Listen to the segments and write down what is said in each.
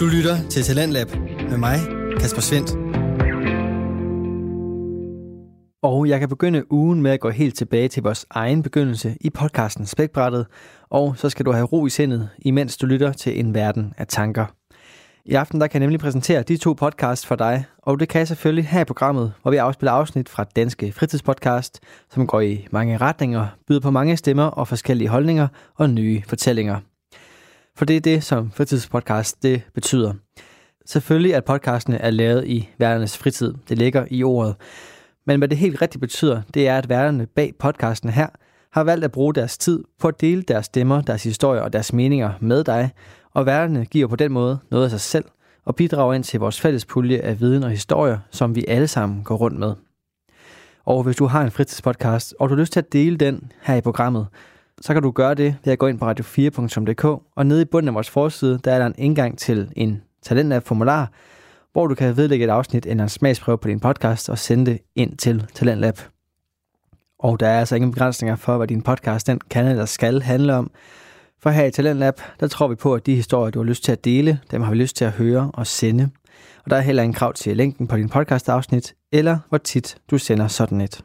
Du lytter til Talentlab med mig, Kasper Svendt. Og jeg kan begynde ugen med at gå helt tilbage til vores egen begyndelse i podcasten Spækbrættet, og så skal du have ro i sindet, imens du lytter til en verden af tanker. I aften der kan jeg nemlig præsentere de to podcasts for dig, og det kan jeg selvfølgelig have i programmet, hvor vi afspiller afsnit fra Danske Fritidspodcast, som går i mange retninger, byder på mange stemmer og forskellige holdninger og nye fortællinger. For det er det, som fritidspodcast det betyder. Selvfølgelig at podcastene er lavet i værternes fritid. Det ligger i ordet. Men hvad det helt rigtigt betyder, det er, at værterne bag podcasten her har valgt at bruge deres tid på at dele deres stemmer, deres historier og deres meninger med dig, og værterne giver på den måde noget af sig selv og bidrager ind til vores fælles pulje af viden og historier, som vi alle sammen går rundt med. Og hvis du har en fritidspodcast, og du har lyst til at dele den her i programmet, så kan du gøre det ved at gå ind på radio4.dk, og nede i bunden af vores forside, der er der en indgang til en Talentlab-formular, hvor du kan vedlægge et afsnit eller en smagsprøve på din podcast og sende det ind til Talentlab. Og der er altså ingen begrænsninger for, hvad din podcast den kan eller skal handle om. For her i Talentlab, der tror vi på, at de historier, du har lyst til at dele, dem har vi lyst til at høre og sende. Og der er heller ingen krav til længden på din podcast-afsnit, eller hvor tit du sender sådan et.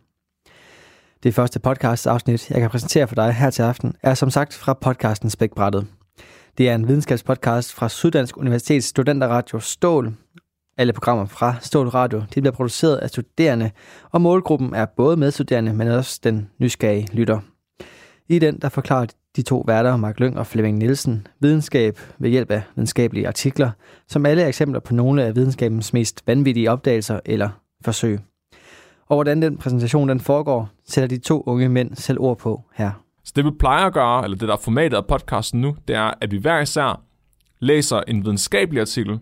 Det første podcast-afsnit, jeg kan præsentere for dig her til aften, er som sagt fra podcasten Spækbrættet. Det er en videnskabspodcast fra Syddansk Universitets Studenterradio Stål. Alle programmer fra Stål Radio de bliver produceret af studerende, og målgruppen er både medstuderende, men også den nysgerrige lytter. I den der forklarer de to værter, Mark Lyng og Flemming Nielsen, videnskab ved hjælp af videnskabelige artikler, som alle er eksempler på nogle af videnskabens mest vanvittige opdagelser eller forsøg. Og hvordan den præsentation den foregår, sætter de to unge mænd selv ord på her. Så det vi plejer at gøre, eller det der er formatet af podcasten nu, det er, at vi hver især læser en videnskabelig artikel,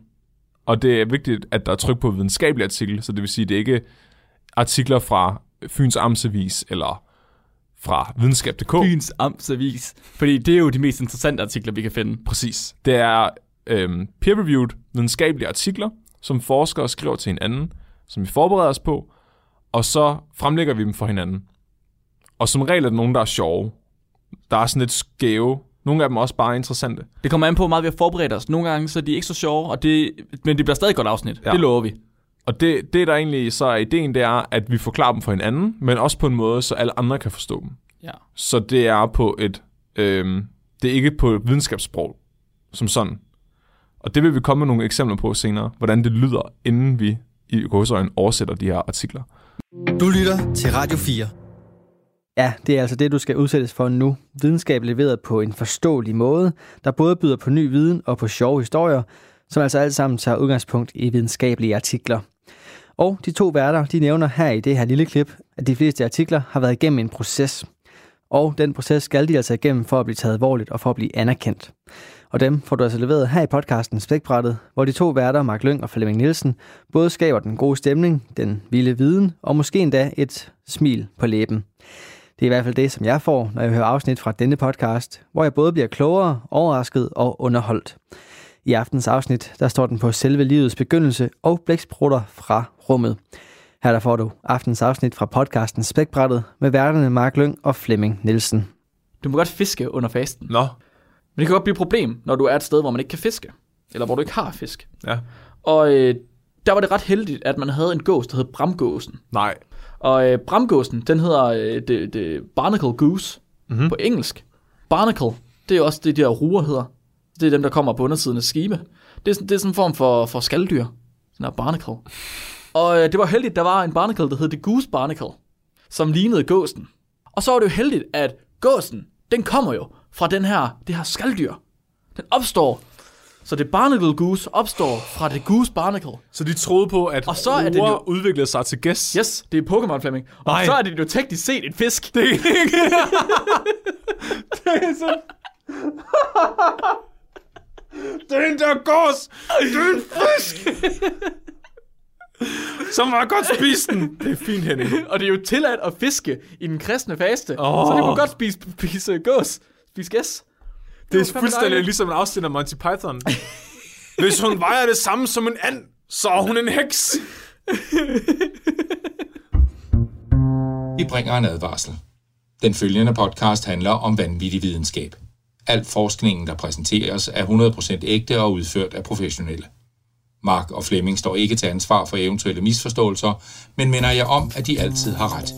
og det er vigtigt, at der er tryk på videnskabelig artikel, så det vil sige, at det ikke er artikler fra Fyns Amtsavis eller fra videnskab.dk. Fyns Amtsavis. Fordi det er jo de mest interessante artikler, vi kan finde. Præcis. Det er øhm, peer-reviewed videnskabelige artikler, som forskere skriver til hinanden, som vi forbereder os på, og så fremlægger vi dem for hinanden. Og som regel er det nogen, der er sjove. Der er sådan lidt skæve. Nogle af dem er også bare interessante. Det kommer an på, hvor meget vi har forberedt os. Nogle gange så er de ikke så sjove, og det, men det bliver stadig et godt afsnit. Ja. Det lover vi. Og det, det, der egentlig så er ideen, det er, at vi forklarer dem for hinanden, men også på en måde, så alle andre kan forstå dem. Ja. Så det er på et... Øhm, det er ikke på et videnskabssprog, som sådan. Og det vil vi komme med nogle eksempler på senere, hvordan det lyder, inden vi i gåsøjne oversætter de her artikler. Du lytter til Radio 4. Ja, det er altså det, du skal udsættes for nu. Videnskab leveret på en forståelig måde, der både byder på ny viden og på sjove historier, som altså alt sammen tager udgangspunkt i videnskabelige artikler. Og de to værter, de nævner her i det her lille klip, at de fleste artikler har været igennem en proces. Og den proces skal de altså igennem for at blive taget alvorligt og for at blive anerkendt. Og dem får du altså leveret her i podcasten Spækbrættet, hvor de to værter, Mark Lyng og Flemming Nielsen, både skaber den gode stemning, den vilde viden og måske endda et smil på læben. Det er i hvert fald det, som jeg får, når jeg hører afsnit fra denne podcast, hvor jeg både bliver klogere, overrasket og underholdt. I aftens afsnit, der står den på selve livets begyndelse og blæksprutter fra rummet. Her der får du aftens afsnit fra podcasten Spækbrættet med værterne Mark Lyng og Flemming Nielsen. Du må godt fiske under fasten. Nå, Men det kan godt blive et problem, når du er et sted, hvor man ikke kan fiske. Eller hvor du ikke har fisk. ja. Og øh, der var det ret heldigt, at man havde en gås, der hed Bramgåsen. Nej. Og øh, Bramgåsen, den hedder øh, det, det Barnacle Goose mm-hmm. på engelsk. Barnacle, det er også det, de her ruer hedder. Det er dem, der kommer på undersiden af skibe. Det er, sådan- det er sådan en form for, for skalddyr. Sådan her barnacle. Og øh, det var heldigt, der var en barnacle, der hed The Goose Barnacle, som lignede gåsen. Og så var det jo heldigt, at gåsen, den kommer jo fra den her, det her skalddyr. Den opstår. Så det barnacle goose opstår fra det goose barnacle. Så de troede på, at Og så er det jo- udviklede sig til gæs. Yes, det er Pokémon Flemming. Og Nej. så er det jo teknisk set en fisk. Det er ikke... det er sådan... Den der gås, det er en fisk! Så må jeg godt spise den. Det er fint, Henning. Og det er jo tilladt at fiske i den kristne faste. Åh. Så det må godt spise, spise gås. Spise gæs. Det er fandme fuldstændig dejligt. ligesom en afsnit af Monty Python. Hvis hun vejer det samme som en and, så er hun en heks. Vi bringer en advarsel. Den følgende podcast handler om vanvittig videnskab. Al forskningen, der præsenteres, er 100% ægte og udført af professionelle. Mark og Flemming står ikke til ansvar for eventuelle misforståelser, men minder jeg om, at de altid har ret.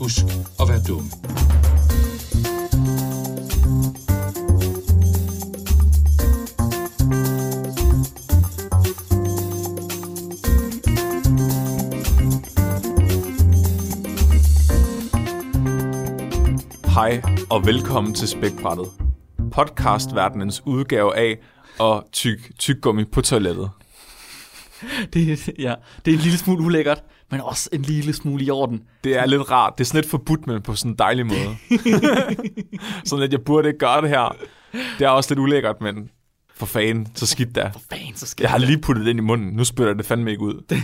Husk at være dumme. Og velkommen til Spækbrættet. Podcastverdenens udgave af og tyk tyggummi på toilettet. Det, ja, det er en lille smule ulækkert, men også en lille smule i orden. Det er lidt rart. Det er sådan lidt forbudt, men på sådan en dejlig måde. sådan at jeg burde ikke gøre det her. Det er også lidt ulækkert, men for fanden, så skidt der. For fanden, så skal Jeg har lige puttet det ind i munden. Nu spytter det fandme ikke ud.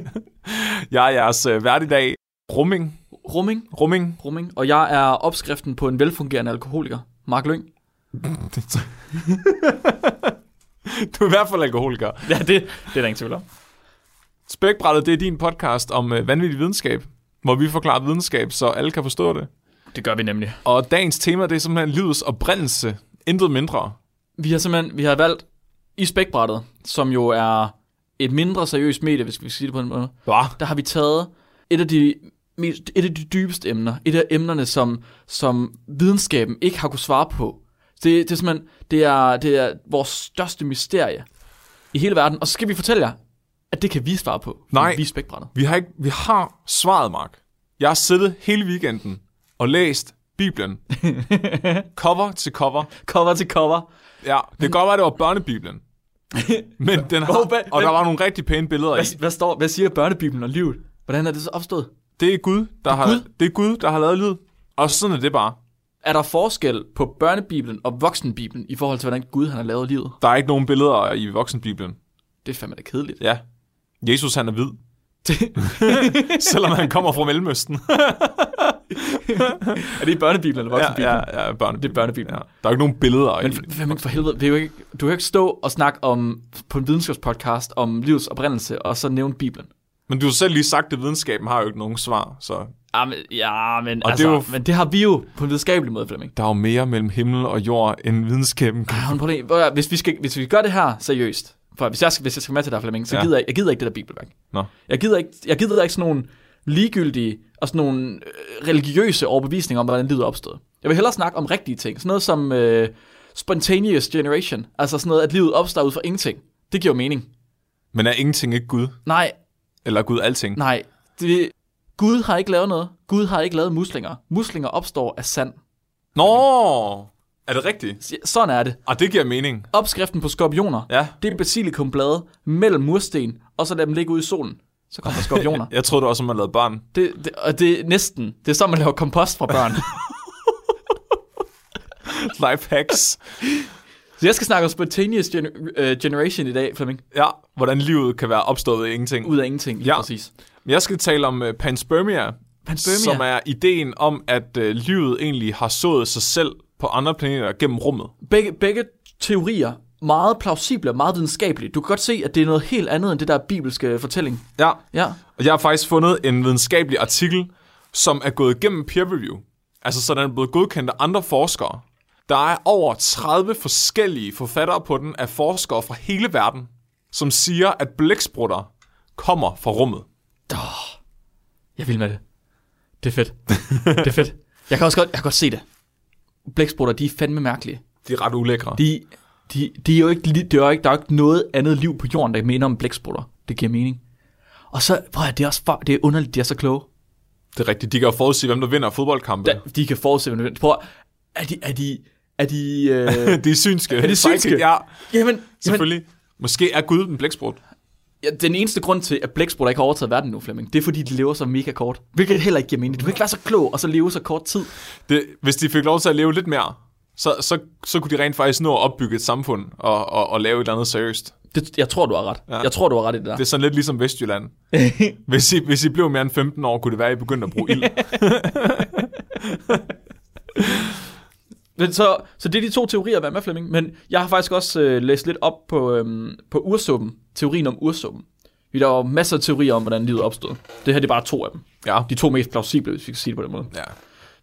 jeg er jeres øh, vært i dag. Rumming. Rumming, Rumming. rumming, og jeg er opskriften på en velfungerende alkoholiker. Mark Lyng. Du er i hvert fald alkoholiker. Ja, det, det er der ingen tvivl om. Spækbrættet, det er din podcast om øh, vanvittig videnskab, hvor vi forklarer videnskab, så alle kan forstå det. Det gør vi nemlig. Og dagens tema, det er simpelthen livets oprindelse. Intet mindre. Vi har simpelthen vi har valgt i spækbrættet, som jo er et mindre seriøst medie, hvis vi skal sige det på en måde. Hva? Der har vi taget et af de et af de dybeste emner. Et af emnerne, som, som videnskaben ikke har kunne svare på. Det, det er simpelthen, det er, det er vores største mysterie i hele verden. Og så skal vi fortælle jer, at det kan vi svare på. Nej. Vi er. Vi har, ikke, vi har svaret, Mark. Jeg har siddet hele weekenden og læst Bibelen. cover til cover. Cover til cover. Ja, det kan godt være, det var børnebibelen. Men den har, og der var nogle rigtig pæne billeder i. Hvad, hvad, står, hvad siger børnebibelen og livet? Hvordan er det så opstået? Det er Gud, der har, Gud? det er Gud, der har lavet lyd. Og sådan er det bare. Er der forskel på børnebibelen og voksenbibelen i forhold til, hvordan Gud han har lavet livet? Der er ikke nogen billeder i voksenbibelen. Det er fandme da kedeligt. Ja. Jesus, han er hvid. Selvom han kommer fra Mellemøsten. Er det i børnebibelen eller ja, voksenbibelen? ja, ja, børnebibelen. Det er børnebibelen. Ja. Der er ikke nogen billeder Men i. Flemming, for helvede, vil du, ikke, du kan ikke stå og snakke om, på en videnskabspodcast om livets oprindelse, og så nævne Bibelen. Men du har selv lige sagt, at videnskaben har jo ikke nogen svar, så Ja, men, ja, men, Og altså, det jo- men det har vi jo på en videnskabelig måde, Flemming. der er jo mere mellem himmel og jord, end videnskaben kan. Prøv at- hvis vi, skal, hvis vi gør det her seriøst, for hvis jeg skal, hvis jeg skal med til dig, Flemming, så Ja. ja. gider jeg, jeg gider ikke det der bibelværk. Nå. Jeg gider ikke, jeg gider ikke sådan nogle ligegyldige og sådan nogle øh, religiøse overbevisninger om, hvordan livet er opstået. Jeg vil hellere snakke om rigtige ting. Sådan noget som øh, spontaneous generation. Altså sådan noget, at livet opstår ud fra ingenting. Det giver mening. Men er ingenting ikke Gud? Nej, Eller er Gud alting? nej. Det, Gud har ikke lavet noget. Gud har ikke lavet muslinger. Muslinger opstår af sand. Nå! Er det rigtigt? Sådan er det. Og det giver mening. Opskriften på skorpioner, Ja. det er basilikumblade mellem mursten, og så lade dem ligge ude i solen. Så kommer der skorpioner. Jeg troede det var, som man lavede børn. det, det, og det er næsten. Det er så, man laver kompost fra børn. Life hacks. Så jeg skal snakke om spontaneous gener- øh, generation i dag, Flemming. Ja, hvordan livet kan være opstået af ingenting. Ud af ingenting, lige Ja. præcis. Men Jeg skal tale om uh, panspermia, Panspermia. som er ideen om, at uh, livet egentlig har sået sig selv på andre planeter gennem rummet. Begge, begge teorier meget plausible og meget videnskabelige. Du kan godt se, at det er noget helt andet end det der bibelske fortælling. Ja, Ja. og jeg har faktisk fundet en videnskabelig artikel, som er gået igennem peer review. Altså, så den er blevet godkendt af andre forskere. Der er over 30 forskellige forfattere på den af forskere fra hele verden, som siger, at blæksprutter kommer fra rummet. Jeg vil med det. Det er fedt. det er fedt. Jeg kan også godt, jeg kan godt se det. Blæksprutter, de er fandme mærkelige. De er ret ulækre. De, de, de er jo ikke, det er jo ikke, der er jo ikke noget andet liv på jorden, der minder om blæksprutter. Det giver mening. Og så, hvor er det også for, det er underligt, de er så kloge. Det er rigtigt. De kan jo forudse, hvem der vinder fodboldkampe. Da, de kan forudse, hvad Prøv, at- er de, er de, er de, øh, de er synske. Er de synske? Ja, jamen, jamen, selvfølgelig. Måske er Gud en blæksprut. ja, den eneste grund til, at blæksprutter ikke har overtaget verden nu, Flemming, det er fordi, de lever så mega kort. Hvilket heller ikke giver mening. Du kan ikke være så klog, og så leve så kort tid. Det, hvis de fik lov til at leve lidt mere, så, så, så kunne de rent faktisk nå at opbygge et samfund og, og, og lave et eller andet seriøst. Det, jeg tror, du har ret. Ja. Jeg tror, du har ret i det der. Det er sådan lidt ligesom Vestjylland. hvis, I, hvis I blev mere end 15 år, kunne det være, at I begyndte at bruge ild. Men så, så det er de to teorier, hvad med Flemming. Men jeg har faktisk også øh, læst lidt op på, øhm, på ursuppen. Teorien om ursuppen. Vi der er jo masser af teorier om, hvordan livet opstod. Det her det er bare to af dem. Ja. De to mest plausible, hvis vi kan sige det på den måde. ja.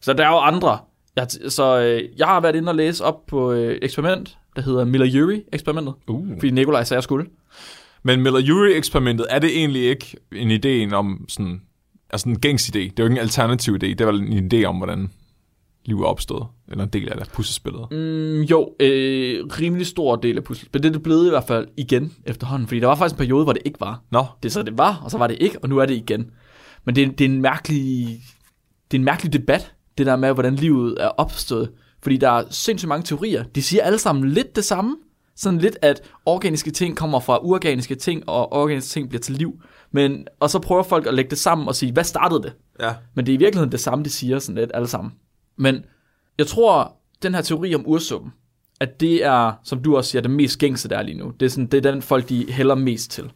Så der er jo andre Jeg, så øh, jeg har været inde og læse op på øh, eksperiment, der hedder Miller-Urey-eksperimentet. Uh. Fordi Nikolaj sagde, jeg skulle. Men Miller-Urey-eksperimentet, er det egentlig ikke en idé om sådan... Altså en gængs idé. Det er jo ikke en alternativ idé. Det er vel en idé om, hvordan liv er opstået. Eller en del af det, puslespillet. Mm, jo, øh, rimelig stor del af puslespillet. Det er det blevet i hvert fald igen efterhånden. Fordi der var faktisk en periode, hvor det ikke var. Nå, Det så, det var, og så var det ikke, og nu er det igen. Men det er, det er en mærkelig... Det er en mærkelig debat, det der med, hvordan livet er opstået. Fordi der er sindssygt mange teorier. De siger alle sammen lidt det samme. Sådan lidt, at organiske ting kommer fra uorganiske ting, og organiske ting bliver til liv. Men, og så prøver folk at lægge det sammen og sige, hvad startede det? ja. Men det er i virkeligheden det samme, de siger sådan lidt alle sammen. Men jeg tror, den her teori om ursuppen, at det er, som du også siger, det mest gængse der er lige nu. Det er, sådan, det er den folk, de hælder mest til.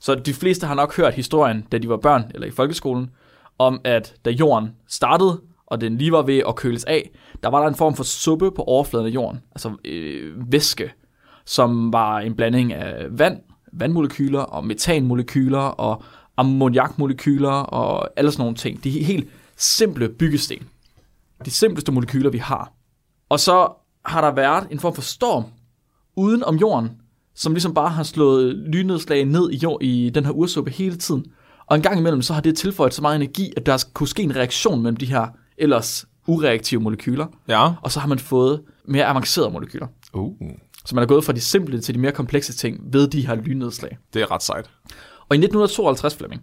Så de fleste har nok hørt historien, da de var børn eller i folkeskolen, om at da jorden startede, og den lige var ved at køles af, der var der en form for suppe på overfladen af jorden, altså øh, væske, som var en blanding af vand, vandmolekyler og metanmolekyler og ammoniakmolekyler og alle sådan nogle ting. De helt simple byggesten. De simpleste molekyler, vi har. Og så har der været en form for storm uden om jorden, som ligesom bare har slået lynnedslag ned i, jord, i den her ursuppe hele tiden. Og en gang imellem, så har det tilføjet så meget energi, at der kunne ske en reaktion mellem de her ellers ureaktive molekyler, Ja. og så har man fået mere avancerede molekyler. Uh. Så man er gået fra de simple til de mere komplekse ting ved de her lynnedslag. Det er ret sejt. Og i 1952, Flemming,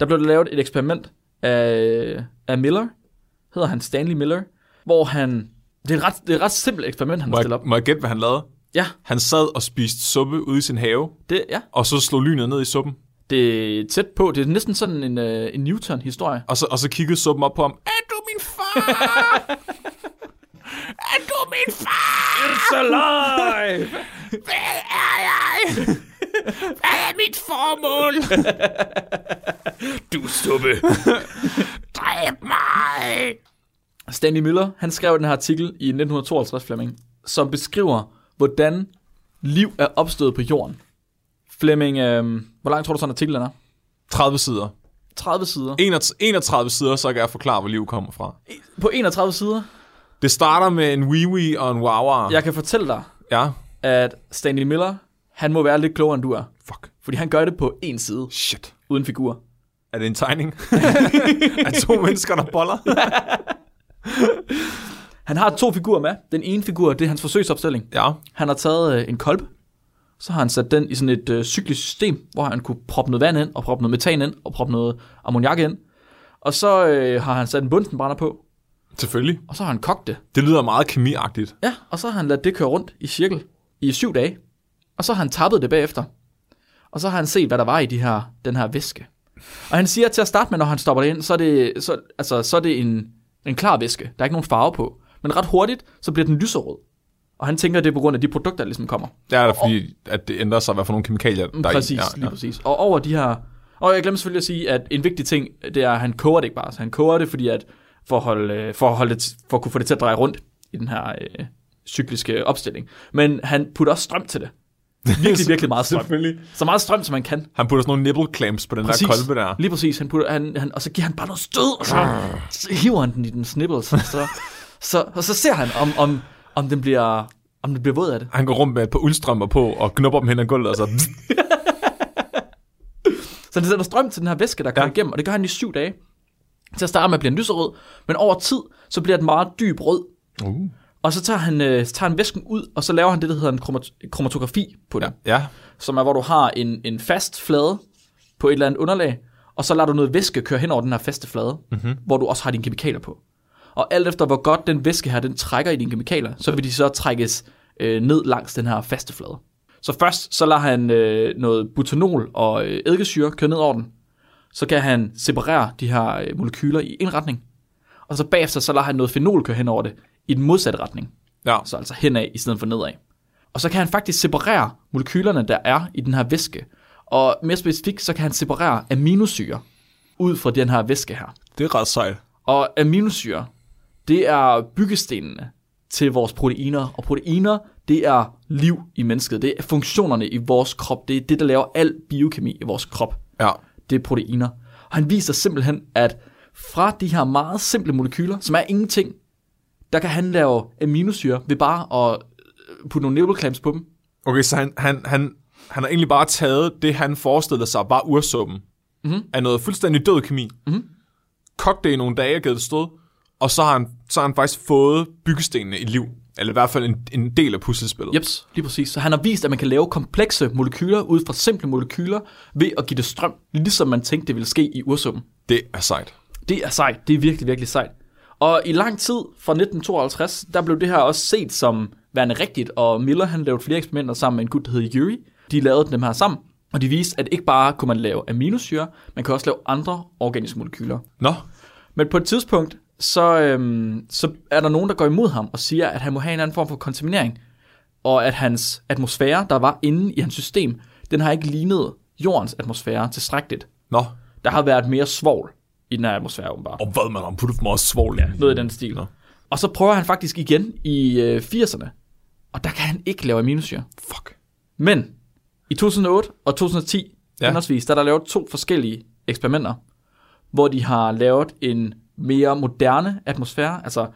der blev der lavet et eksperiment af, af Miller, hedder han Stanley Miller, hvor han, det er et ret, det er et ret simpelt eksperiment, han Må jeg, op. må jeg gætte, hvad han lavede? Ja, Han sad og spiste suppe ude i sin have, det, ja, og så slog lynet ned i suppen. det er tæt på. Det er næsten sådan en, uh, en Newton-historie. Og så, og så kiggede suppen op på ham. Er du min far? er du min far? It's alive! Hvad er jeg? Hvad er mit formål? du suppe. Dræb mig! Stanley Miller, han skrev den her artikel i 1952, Flemming, som beskriver, hvordan liv er opstået på jorden. Flemming, øh, hvor lang tror du sådan en artikel den er? 30 sider. 30 sider. 31 31 sider, så kan jeg forklare, hvor liv kommer fra. På 31 sider. Det starter med en wiwi og en wawa. Jeg kan fortælle dig, Ja. at Stanley Miller, han må være lidt klogere, end du er. Fuck. Fordi han gør det på en side, Shit. uden figur. Er det en tegning? af to mennesker, der boller? Han har to figurer med. Den ene figur, det er hans forsøgsopstilling. ja. Han har taget øh, en kolbe, så har han sat den i sådan et øh, cyklisk system, hvor han kunne proppe noget vand ind, og proppe noget metan ind, og proppe noget ammoniak ind. Og så øh, har han sat en bunsenbrænder på, Selvfølgelig. og så har han kogt det. Det lyder meget kemiagtigt. Ja, og så har han ladet det køre rundt i cirkel i syv dage. Og så har han tappet det bagefter. Og så har han set, hvad der var i de her, den her væske. Og han siger til at starte med, når han stopper det ind, så er det, så, altså, så er det en, en klar væske. Der er ikke nogen farve på. Men ret hurtigt, så bliver den lyserød. Og han tænker, det er på grund af de produkter, der ligesom kommer. Ja, det er fordi, at det ændrer sig, hvad for nogle kemikalier, der er i. præcis, Ja, lige ja. præcis. Og over de her... Og jeg glemte selvfølgelig at sige, at en vigtig ting, det er, at han koger det ikke bare. Så han koger det, fordi at for at, holde, øh, for at, holde det, for at kunne få det til at dreje rundt i den her øh, cykliske opstilling. Men han putter også strøm til det. Virkelig, virkelig meget strøm. Selvfølgelig. Så meget strøm, som man kan. Han putter sådan nogle nipple clamps på den der kolbe der. Lige præcis. Han putter, han, han, og så giver han bare noget stød, og så, så hiver han den i den snipples. Så, så, og så ser han, om, om, om den bliver om den bliver våd af det. Han går rundt med et par uldstrømper på og knupper dem hen ad gulvet, og så... Så det sender strøm til den her væske, der kommer ja. igennem, og det gør han i syv dage. Til at starte med bliver den lyserød, men over tid, så bliver den meget dyb rød. Uh. Og så tager han, øh, så tager han væsken ud, og så laver han det, der hedder en kromat- kromatografi på den. Ja. Som er, hvor du har en, en fast flade på et eller andet underlag, og så lader du noget væske køre hen over den her faste flade, mm-hmm. hvor du også har dine kemikalier på. Og alt efter, hvor godt den væske her, den trækker i dine kemikalier, så vil de så trækkes øh, ned langs den her faste flade. Så først, så lader han øh, noget butanol og øh, eddikesyre køre ned over den. Så kan han separere de her øh, molekyler i en retning. Og så bagefter, så lader han noget fenol køre hen over det i den modsatte retning. Ja. Så altså henad i stedet for nedad. Og så kan han faktisk separere molekylerne, der er i den her væske. Og mere specifikt, så kan han separere aminosyre ud fra den her væske her. Det er ret sejt. Og aminosyre, det er byggestenene til vores proteiner. Og proteiner, det er liv i mennesket. Det er funktionerne i vores krop. Det er det, der laver al biokemi i vores krop. Ja. Det er proteiner. Og han viser simpelthen, at fra de her meget simple molekyler, som er ingenting, der kan han lave aminosyre ved bare at øh, putte nogle nibelclamps på dem. Okay, så han, han, han, han har egentlig bare taget det, han forestillede sig, bare ursuppen, mm-hmm. af noget fuldstændig død kemi, mm-hmm. kogt det i nogle dage og givet det stød, og så har, han, så har han faktisk fået byggestenene i liv. Eller i hvert fald en, en del af puslespillet. Jeps, lige præcis. Så han har vist, at man kan lave komplekse molekyler ud fra simple molekyler ved at give det strøm, ligesom man tænkte, det ville ske i ursuppen. Det er sejt. Det er sejt. Det er virkelig, virkelig sejt. Og i lang tid, fra 1952, der blev det her også set som værende rigtigt, og Miller han lavede flere eksperimenter sammen med en gut, der hed Yuri. De lavede dem her sammen, og de viste, at ikke bare kunne man lave aminosyre, man kan også lave andre organiske molekyler. Nå, Men på et tidspunkt, så, øhm, så er der nogen, der går imod ham og siger, at han må have en anden form for kontaminering, og at hans atmosfære, der var inde i hans system, den har ikke lignet jordens atmosfære tilstrækkeligt. nå. Der har været mere svovl i den her atmosfære, åbenbart. Og hvad man har puttet for meget svovl i. Noget i den stil. Nå. Og så prøver han faktisk igen i øh, 80'erne, og der kan han ikke lave aminosyre. Fuck. Men i 2008 og 2010, Ja. ja. henholdsvis, der er der lavet to forskellige eksperimenter, hvor de har lavet en mere moderne atmosfære, altså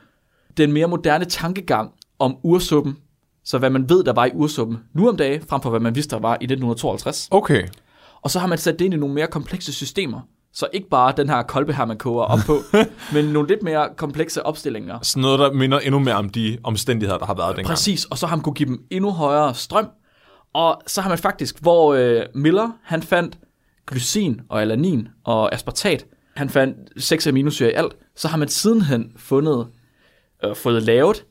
den mere moderne tankegang om ursuppen, så hvad man ved, der var i ursuppen nu om dagen, frem for hvad man vidste, der var i 1952. Okay. Og så har man sat det ind i nogle mere komplekse systemer, så ikke bare den her kolbe her, man koger op på, men nogle lidt mere komplekse opstillinger. Sådan noget, der minder endnu mere om de omstændigheder, der har været dengang. Præcis, og så har man kunne give dem endnu højere strøm. Og så har man faktisk, hvor øh, Miller, han fandt glycin og alanin og aspartat, han fandt seks aminosyre i alt, så har man sidenhen fundet, øh, fået lavet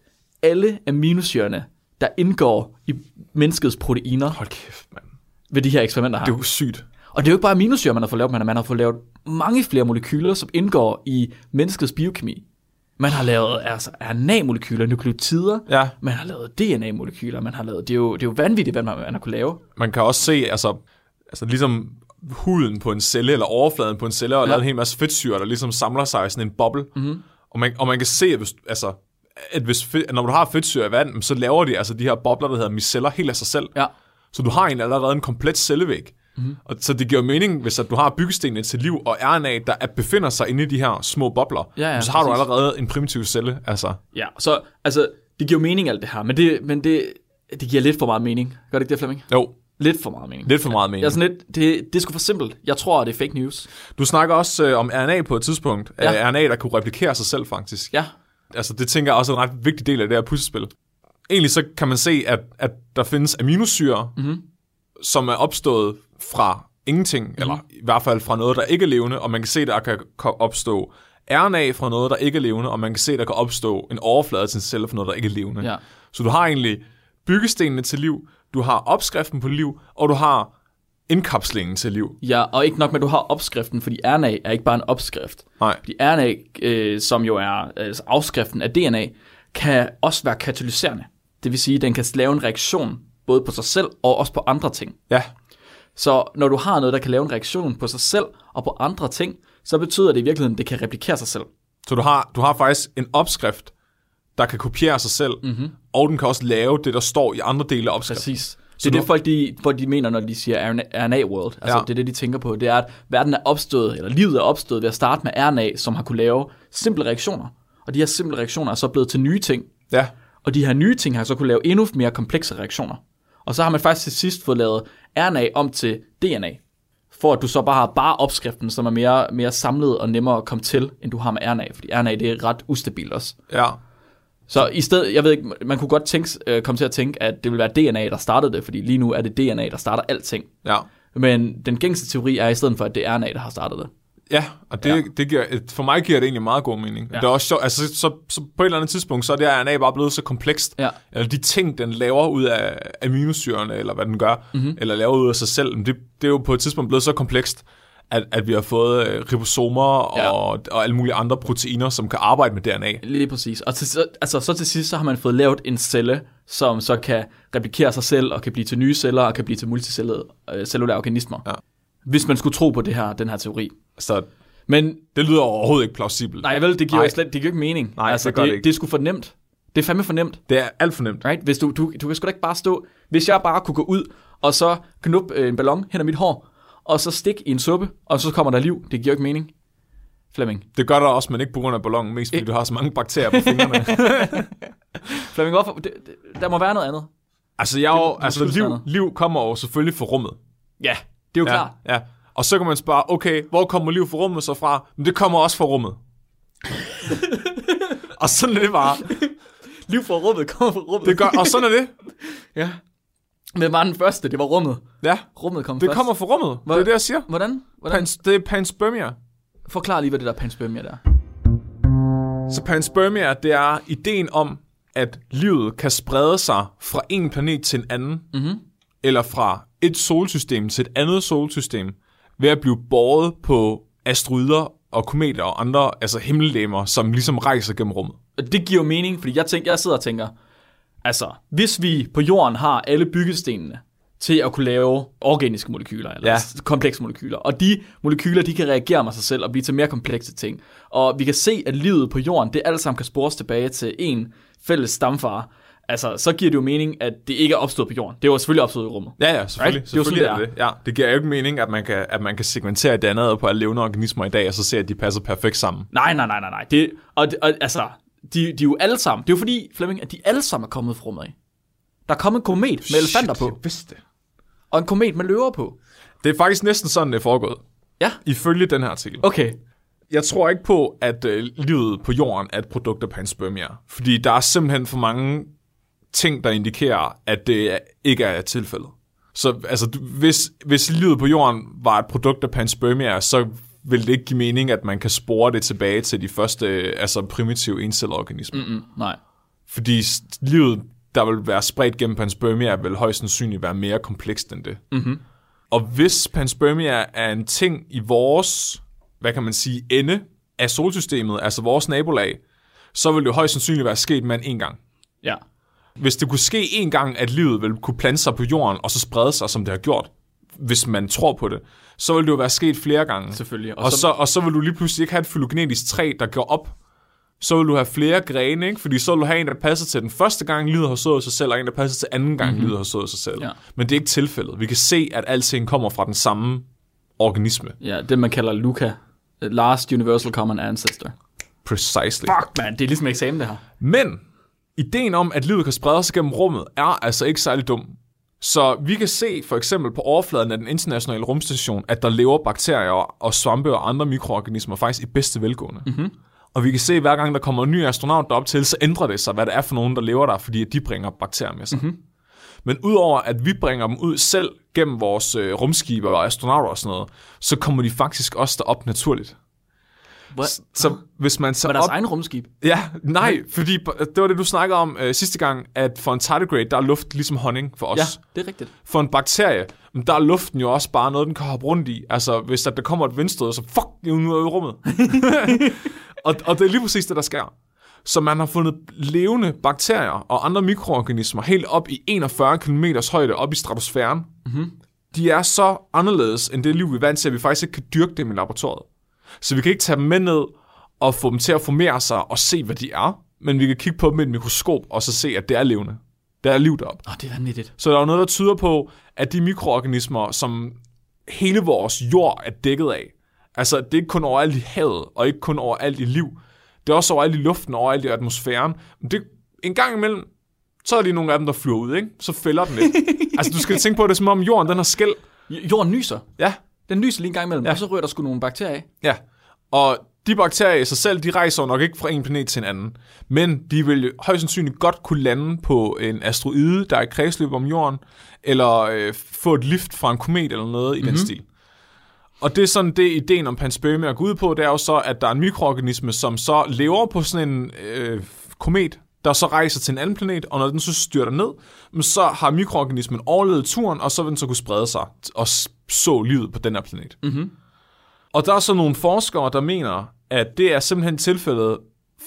alle aminosyrene, der indgår i menneskets proteiner Hold kæft, mand. ved de her eksperimenter her. Det er jo sygt. Og det er jo ikke bare aminosyre, man har fået lavet, men man har fået lavet mange flere molekyler, som indgår i menneskets biokemi. Man har lavet altså, RNA-molekyler, nukleotider, Ja. man har lavet DNA-molekyler, man har lavet, det er jo, det er jo vanvittigt, hvad man, man har kunne lave. Man kan også se, altså, altså ligesom huden på en celle, eller overfladen på en celle, og ja. Lavet en hel masse fedtsyre, der ligesom samler sig i sådan en boble. Mm-hmm. Og, man, og man kan se, at, hvis, altså, at hvis, fedt, når du har fedtsyre i vand, så laver de altså de her bobler, der hedder miceller, helt af sig selv. Ja. Så du har egentlig allerede en komplet cellevæg. Mm-hmm. Og, så det giver mening, hvis at du har byggestenene til liv og RNA, der er, befinder sig inde i de her små bobler, Ja, ja, så har du præcis. allerede en primitiv celle. Altså, Ja, så altså, det giver mening alt det her, men det, men det, det giver lidt for meget mening. Gør det ikke det, Flemming? jo, Lidt for meget mening. lidt for meget mening. Jeg er sådan lidt, det, det er sgu for simpelt. Jeg tror, det er fake news. Du snakker også øh, om RNA på et tidspunkt. Ja. Ja. RNA, der kunne replikere sig selv, faktisk. Ja, Altså, det tænker jeg også er en ret vigtig del af det her puslespil. Egentlig så kan man se, at, at der findes aminosyre, mm-hmm. som er opstået fra ingenting, mm-hmm. eller i hvert fald fra noget, der ikke er levende, og man kan se, der kan opstå RNA fra noget, der ikke er levende, og man kan se, der kan opstå en overflade til en celle fra noget, der ikke er levende. Ja. Så du har egentlig byggestenene til liv, du har opskriften på liv, og du har indkapslingen til liv. ja, og ikke nok med, at du har opskriften, fordi RNA er ikke bare en opskrift. Nej. Fordi RNA, øh, som jo er altså afskriften af DNA, kan også være katalyserende. Det vil sige, at den kan lave en reaktion både på sig selv og også på andre ting. Ja, Så når du har noget, der kan lave en reaktion på sig selv og på andre ting, så betyder det i virkeligheden, at det kan replikere sig selv. Så du har, du har faktisk en opskrift, der kan kopiere sig selv, mm-hmm. og den kan også lave det, der står i andre dele af opskriften. Præcis. Det er du- det, folk de, folk de mener, når de siger RNA, world. Altså, ja. det er det, de tænker på. Det er, at verden er opstået, eller livet er opstået ved at starte med RNA, som har kunne lave simple reaktioner. Og de her simple reaktioner er så blevet til nye ting. Ja, Og de her nye ting har så kunne lave endnu mere komplekse reaktioner. Og så har man faktisk til sidst fået lavet RNA om til DNA. For at du så bare har bare opskriften, som er mere, mere samlet og nemmere at komme til, end du har med RNA. Fordi RNA det er ret ustabilt også. ja. Så i stedet, jeg ved ikke, man kunne godt tænke, øh, komme til at tænke, at det vil være DNA, der startede det, fordi lige nu er det DNA, der starter alting. Ja, Men den gængse teori er i stedet for, at det er RNA, der har startet det. Ja og det, Ja. det giver, for mig giver det egentlig meget god mening. Ja. Det er også sjovt, altså så, så, så på et eller andet tidspunkt, så er det RNA bare blevet så komplekst, Ja. eller de ting, den laver ud af aminosyrene, eller hvad den gør, mm-hmm. eller laver ud af sig selv, det, det er jo på et tidspunkt blevet så komplekst, at, at vi har fået øh, ribosomer Ja. og, og alle mulige andre proteiner, som kan arbejde med DNA. Lige præcis. Og til, så- altså, så til sidst, så har man fået lavet en celle, som så kan replikere sig selv, og kan blive til nye celler, og kan blive til multicellulære øh, organismer. Ja. Hvis man skulle tro på det her, den her teori. Så Men det lyder overhovedet ikke plausibelt. nej, vel, det giver Nej. jo slet, det giver jo ikke mening. Nej, altså, det gør det ikke. det er sgu for nemt. Det er fandme for nemt. Det er alt for nemt. Right? Hvis du, du, du kan sgu da ikke bare stå... Hvis jeg bare kunne gå ud, og så knuppe øh, en ballon hen ad mit hår, og så stik i en suppe, og så kommer der liv. Det giver jo ikke mening. Flemming. Det gør der også, men ikke på grund af ballonen, mest fordi du har så mange bakterier på fingrene. Flemming, hvorfor? Det, det, der må være noget andet. altså, jeg, er jo, Det- du altså liv, liv kommer jo selvfølgelig fra rummet. Ja, det er jo ja, klart. Ja. Og så kan man spørge, okay, hvor kommer liv fra rummet så fra? Men det kommer også fra rummet. og sådan er det bare. Liv fra rummet kommer fra rummet. Det gør, og sådan er det. Ja. Men var den første, det var rummet. Ja, Rummet kom det først. kommer fra rummet. Det er det, jeg siger. Hvordan? Hvordan? Pans, det er panspermia. Forklar lige, hvad det der panspermia der. Så panspermia, det er ideen om, at livet kan sprede sig fra en planet til en anden, Mhm. eller fra et solsystem til et andet solsystem, ved at blive båret på asteroider og kometer og andre altså himmellegemer, som ligesom rejser gennem rummet. Og det giver jo mening, fordi jeg, tænker, jeg sidder og tænker, altså, hvis vi på jorden har alle byggestenene til at kunne lave organiske molekyler, eller Ja. ja. komplekse molekyler, og de molekyler, de kan reagere med sig selv og blive til mere komplekse ting, og vi kan se, at livet på jorden, det alt sammen kan spores tilbage til en fælles stamfar, altså, så giver det jo mening, at det ikke er opstået på jorden. Det er jo selvfølgelig opstået i rummet. Ja, ja, selvfølgelig. Right? Det er selvfølgelig sådan, er det. Ja, det giver jo ikke mening, at man kan, at man kan segmentere DNA på alle levende organismer i dag, og så se, at de passer perfekt sammen. Nej, nej, nej, nej, nej. Det, og, det- og, altså, de, de er jo alle sammen, det er jo fordi, Flemming, at de alle sammen er kommet fra rummet af. Der er kommet en komet med elefanter på, Jeg vidste det. og en komet med løver på. Det er faktisk næsten sådan, det er foregået. Ja. Ifølge den her artikel. Okay. Jeg tror ikke på, at øh, livet på jorden er et produkt af panspermia. Fordi der er simpelthen for mange ting, der indikerer, at det ikke er tilfældet. Så altså, hvis, hvis livet på jorden var et produkt af panspermia, så vil det ikke give mening, at man kan spore det tilbage til de første øh, altså primitive encelleorganismer. Mm. Mm, nej. Fordi livet, der vil være spredt gennem panspermia, vil højst sandsynligt være mere komplekst end det. Mhm. Og hvis panspermia er en ting i vores, hvad kan man sige, ende af solsystemet, altså vores nabolag, så vil det højst sandsynligt være sket med en gang. Ja. Hvis det kunne ske en gang, at livet vil kunne plante sig på jorden, og så sprede sig, som det har gjort, hvis man tror på det, så vil det jo være sket flere gange. Selvfølgelig. Og, og, så, og så vil du lige pludselig ikke have et fylogenetisk træ, der går op. Så vil du have flere grene, ikke? fordi så vil du have en, der passer til den første gang, livet har sået sig selv, og en, der passer til anden gang, mm-hmm. livet har sået sig selv. Ja. Men det er ikke tilfældet. Vi kan se, at alting kommer fra den samme organisme. Ja, det man kalder Luca. Last Universal Common Ancestor. Precisely. Fuck, man. Det er ligesom eksamen, det her. Men ideen om, at livet kan sprede sig gennem rummet, er altså ikke særlig dum. Så vi kan se for eksempel på overfladen af den internationale rumstation, at der lever bakterier og svampe og andre mikroorganismer faktisk i bedste velgående. Mm-hmm. Og vi kan se, at hver gang der kommer en ny astronaut derop til, så ændrer det sig, hvad det er for nogen, der lever der, fordi de bringer bakterier med sig. Mm-hmm. Men udover at vi bringer dem ud selv gennem vores øh, rumskibe og astronauter og sådan noget, så kommer de faktisk også derop naturligt. Hvor, Så hvis man så var deres op... egen rumskib? Ja, nej, fordi det var det, du snakkede om øh, sidste gang, at for en tardigrade, der er luft ligesom honning for os. Ja, det er rigtigt. For en bakterie, der er luften jo også bare noget, den kan hoppe rundt i. Altså, hvis der, der kommer et vindstød, så fuck, det er nu ude i rummet. og, og det er lige præcis det, der sker. Så man har fundet levende bakterier og andre mikroorganismer helt op i 41 km højde op i stratosfæren. Mm-hmm. De er så anderledes end det liv, vi er vant til, at vi faktisk ikke kan dyrke dem i laboratoriet. Så vi kan ikke tage dem med ned og få dem til at formere sig og se, hvad de er. Men vi kan kigge på dem med et mikroskop og så se, at det er levende. Der er liv deroppe. Oh, det er vanvittigt. Så der er jo noget, der tyder på, at de mikroorganismer, som hele vores jord er dækket af, altså det er ikke kun overalt i havet, og ikke kun overalt i liv, det er også overalt i luften, og overalt i atmosfæren. Men det, en gang imellem, så er det nogle af dem, der flyver ud, ikke? Så fælder den lidt. altså du skal tænke på det, som om jorden den har skæld. Jorden nyser. Ja, Den nyser lige en gang imellem, ja. og så rører der sgu nogle bakterier af. ja. Og de bakterier i sig selv, de rejser jo nok ikke fra en planet til en anden. Men de vil jo højst sandsynligt godt kunne lande på en asteroide, der er i kredsløb om jorden, eller øh, få et lift fra en komet eller noget i mm-hmm. den stil. Og det er sådan det, ideen om panspermia går ud på, det er jo så, at der er en mikroorganisme, som så lever på sådan en øh, komet, der så rejser til en anden planet, og når den så styrter ned, så har mikroorganismen overlevet turen, og så vil den så kunne sprede sig og så livet på den her planet. Mhm. Og der er så nogle forskere, der mener, at det er simpelthen tilfældet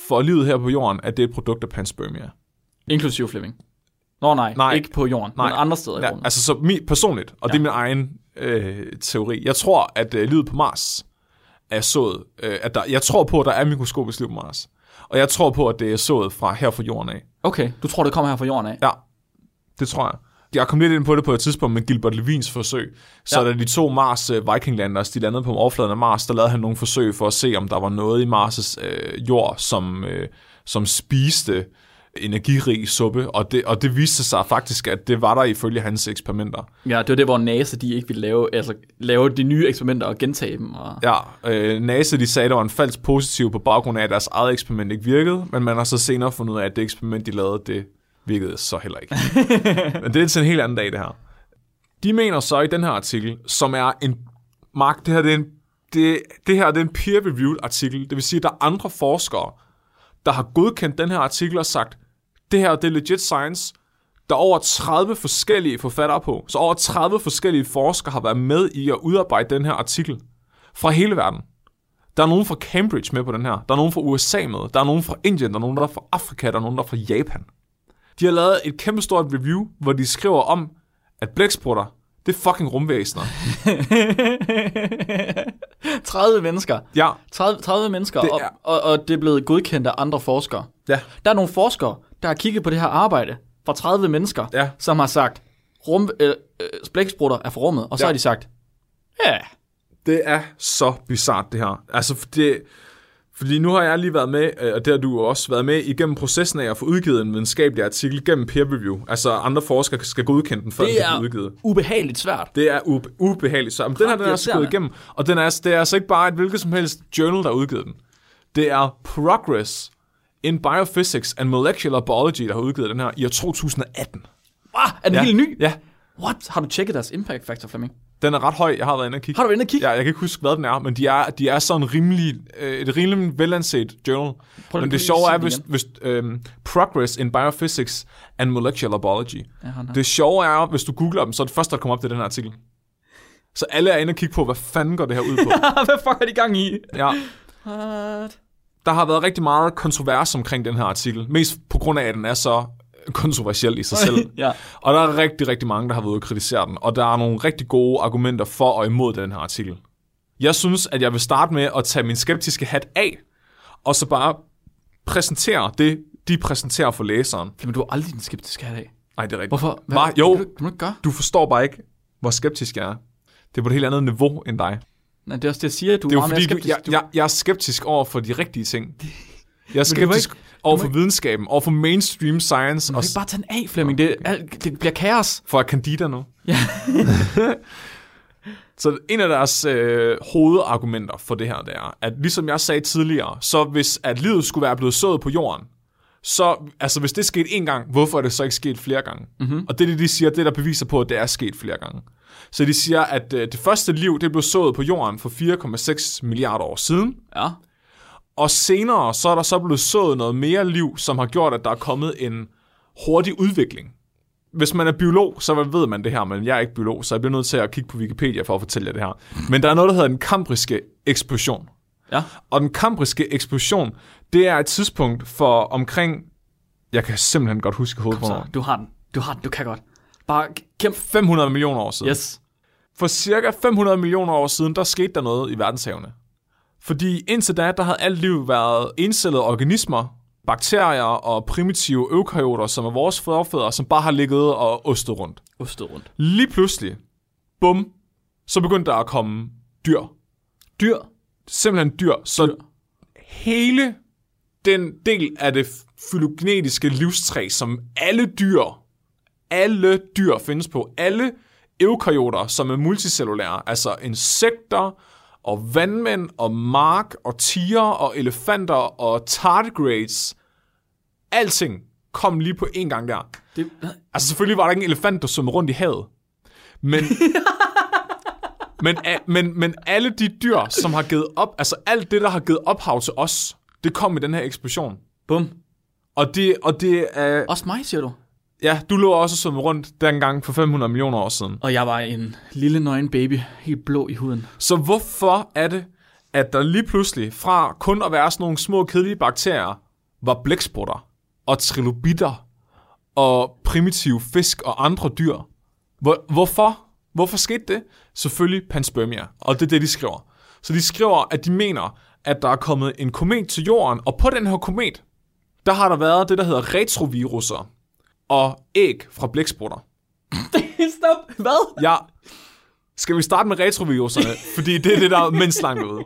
for livet her på jorden, at det er et produkt af panspermia. Inklusiv Flemming. Nå nej, Nej. ikke på jorden, Nej. men andre steder i Ja, rummet. altså så mi, personligt, og ja. det er min egen øh, teori. Jeg tror, at øh, livet på Mars er sået, øh, at der, jeg tror på, at der er mikroskopisk liv på Mars. Og jeg tror på, at det er sået fra her fra jorden af. Okay, du tror, det kommer her fra jorden af? Ja, det tror jeg. Jeg kom lidt ind på det på et tidspunkt med Gilbert Levins forsøg. Så ja. da de to Mars uh, Vikinglanders, de landede på overfladen af Mars, der lavede han nogle forsøg for at se, om der var noget i Mars' uh, jord, som, uh, som spiste energirig suppe, og det, og det viste sig faktisk, at det var der ifølge hans eksperimenter. Ja, det var det, hvor NASA de ikke ville lave, altså, lave de nye eksperimenter og gentage dem. Og... Ja, øh, NASA de sagde, at der var en falsk positiv på baggrund af, at deres eget eksperiment ikke virkede, men man har så senere fundet ud af, at det eksperiment, de lavede, det virkede så heller ikke. men det er til en helt anden dag, det her. De mener så i den her artikel, som er en... Mark, det her, det er en, det, det her det er en peer-reviewed artikel, det vil sige, at der er andre forskere, der har godkendt den her artikel og sagt, det her det er legit science. Der er over 30 forskellige forfattere på, så over 30 forskellige forskere har været med i at udarbejde den her artikel fra hele verden. Der er nogen fra Cambridge med på den her. Der er nogen fra USA med. Der er nogen fra Indien. Der er nogen der er fra Afrika. Der er nogen der er fra Japan. De har lavet et kæmpestort review, hvor de skriver om, at blæksprutter, det er fucking rumvæsener. 30 mennesker. Ja. 30, 30 mennesker, det er... og, og, og det er blevet godkendt af andre forskere. Ja. Der er nogle forskere, der har kigget på det her arbejde fra 30 mennesker, ja. som har sagt, rum, øh, øh, blæksprutter er for rummet, og så ja. har de sagt, ja. Det er så bizart det her. Altså, det, fordi nu har jeg lige været med, øh, og det har du også været med, igennem processen af at få udgivet en videnskabelig artikel gennem peer review. Altså andre forskere skal godkende den, før det den kan blive udgivet. ubehageligt svært. Det er ube- ubehageligt svært. Men den her den er altså gået igennem. Og den er, det er altså ikke bare et hvilket som helst journal, der har udgivet den. Det er Progress in Biophysics and Molecular Biology, der har udgivet den her i år 2018. Wow, er den ja. helt ny? Ja. What? Har du tjekket deres impact factor, Flemming? Den er ret høj. Jeg har været inde og kigge. Har du været inde og kigge? Ja, jeg kan ikke huske, hvad den er, men de er, de er sådan rimelig, øh, et rimelig velanset journal. Prøv men det sjove er, hvis, hvis um, Progress in Biophysics and Molecular Biology. Ja, det sjove er, hvis du googler dem, så er det første, der kommer op til den her artikel. Så alle er inde og kigge på, hvad fanden går det her ud på. hvad fuck er de gang i? Ja. What? Der har været rigtig meget kontrovers omkring den her artikel. Mest på grund af, at den er så kontroversiel i sig selv. ja. Og der er rigtig, rigtig mange, der har været ude at kritisere den. Og der er nogle rigtig gode argumenter for og imod den her artikel. Jeg synes, at jeg vil starte med at tage min skeptiske hat af, og så bare præsentere det, de præsenterer for læseren. Men du har aldrig den skeptiske hat af. Nej, det er rigtigt. Hvorfor? Hvad, bare, jo, kan du, kan du, ikke gøre? du forstår bare ikke, hvor skeptisk jeg er. Det er på et helt andet niveau end dig. Nej, det er også det, jeg siger, du det er, er meget fordi, skeptisk. Du, jeg, jeg, jeg er skeptisk over for de rigtige ting. Jeg er skeptisk ikke, over for videnskaben, over for mainstream science. Må ikke bare tage den af, Flemming. Det, det bliver kaos. For at candida nu. Ja. så en af deres øh, hovedargumenter for det her, det er, at ligesom jeg sagde tidligere, så hvis at livet skulle være blevet sået på jorden, så, altså hvis det skete en gang, hvorfor er det så ikke sket flere gange? Mm-hmm. Og det, det de siger, det der beviser på, at det er sket flere gange. Så de siger, at øh, det første liv, det blev sået på jorden for 4,6 milliarder år siden. Ja. Og senere, så er der så blevet sået noget mere liv, som har gjort, at der er kommet en hurtig udvikling. Hvis man er biolog, så ved man det her, men jeg er ikke biolog, så jeg bliver nødt til at kigge på Wikipedia for at fortælle jer det her. Men der er noget, der hedder den kambriske eksplosion. Ja. Og den kambriske eksplosion, det er et tidspunkt for omkring... Jeg kan simpelthen godt huske hovedet på Du har den. Du har den. Du kan godt. Bare kæmpe 500 millioner år siden. Yes. For cirka 500 millioner år siden, der skete der noget i verdenshavene. Fordi indtil da, der havde alt liv været encellede organismer, bakterier og primitive eukaryoter, som er vores forfædre, som bare har ligget og ostet rundt. Ostet rundt. Lige pludselig, bum, så begyndte der at komme dyr. Dyr? Simpelthen dyr. Så dyr. hele den del af det fylogenetiske livstræ, som alle dyr, alle dyr findes på, alle eukaryoter, som er multicellulære, altså insekter, og vandmænd, og mark, og tiger, og elefanter, og tardigrades. Alting kom lige på en gang der. Det... Altså selvfølgelig var der ikke en elefant, der svømmede rundt i havet. Men, men, men, men alle de dyr, som har givet op, altså alt det, der har givet ophav til os, det kom i den her eksplosion. Bum. Og det, og det er... Også mig, siger du? Ja, du lå også som rundt dengang for 500 millioner år siden. Og jeg var en lille nøgen baby, helt blå i huden. Så hvorfor er det, at der lige pludselig, fra kun at være sådan nogle små kedelige bakterier, var blæksprutter og trilobitter og primitive fisk og andre dyr? Hvor, hvorfor? Hvorfor skete det? Selvfølgelig panspermia, og det er det, de skriver. Så de skriver, at de mener, at der er kommet en komet til jorden, og på den her komet, der har der været det, der hedder retroviruser, og æg fra blæksprutter. Stop. Hvad? Ja. Skal vi starte med retroviruserne? Fordi det er det, der er mindst langt ude.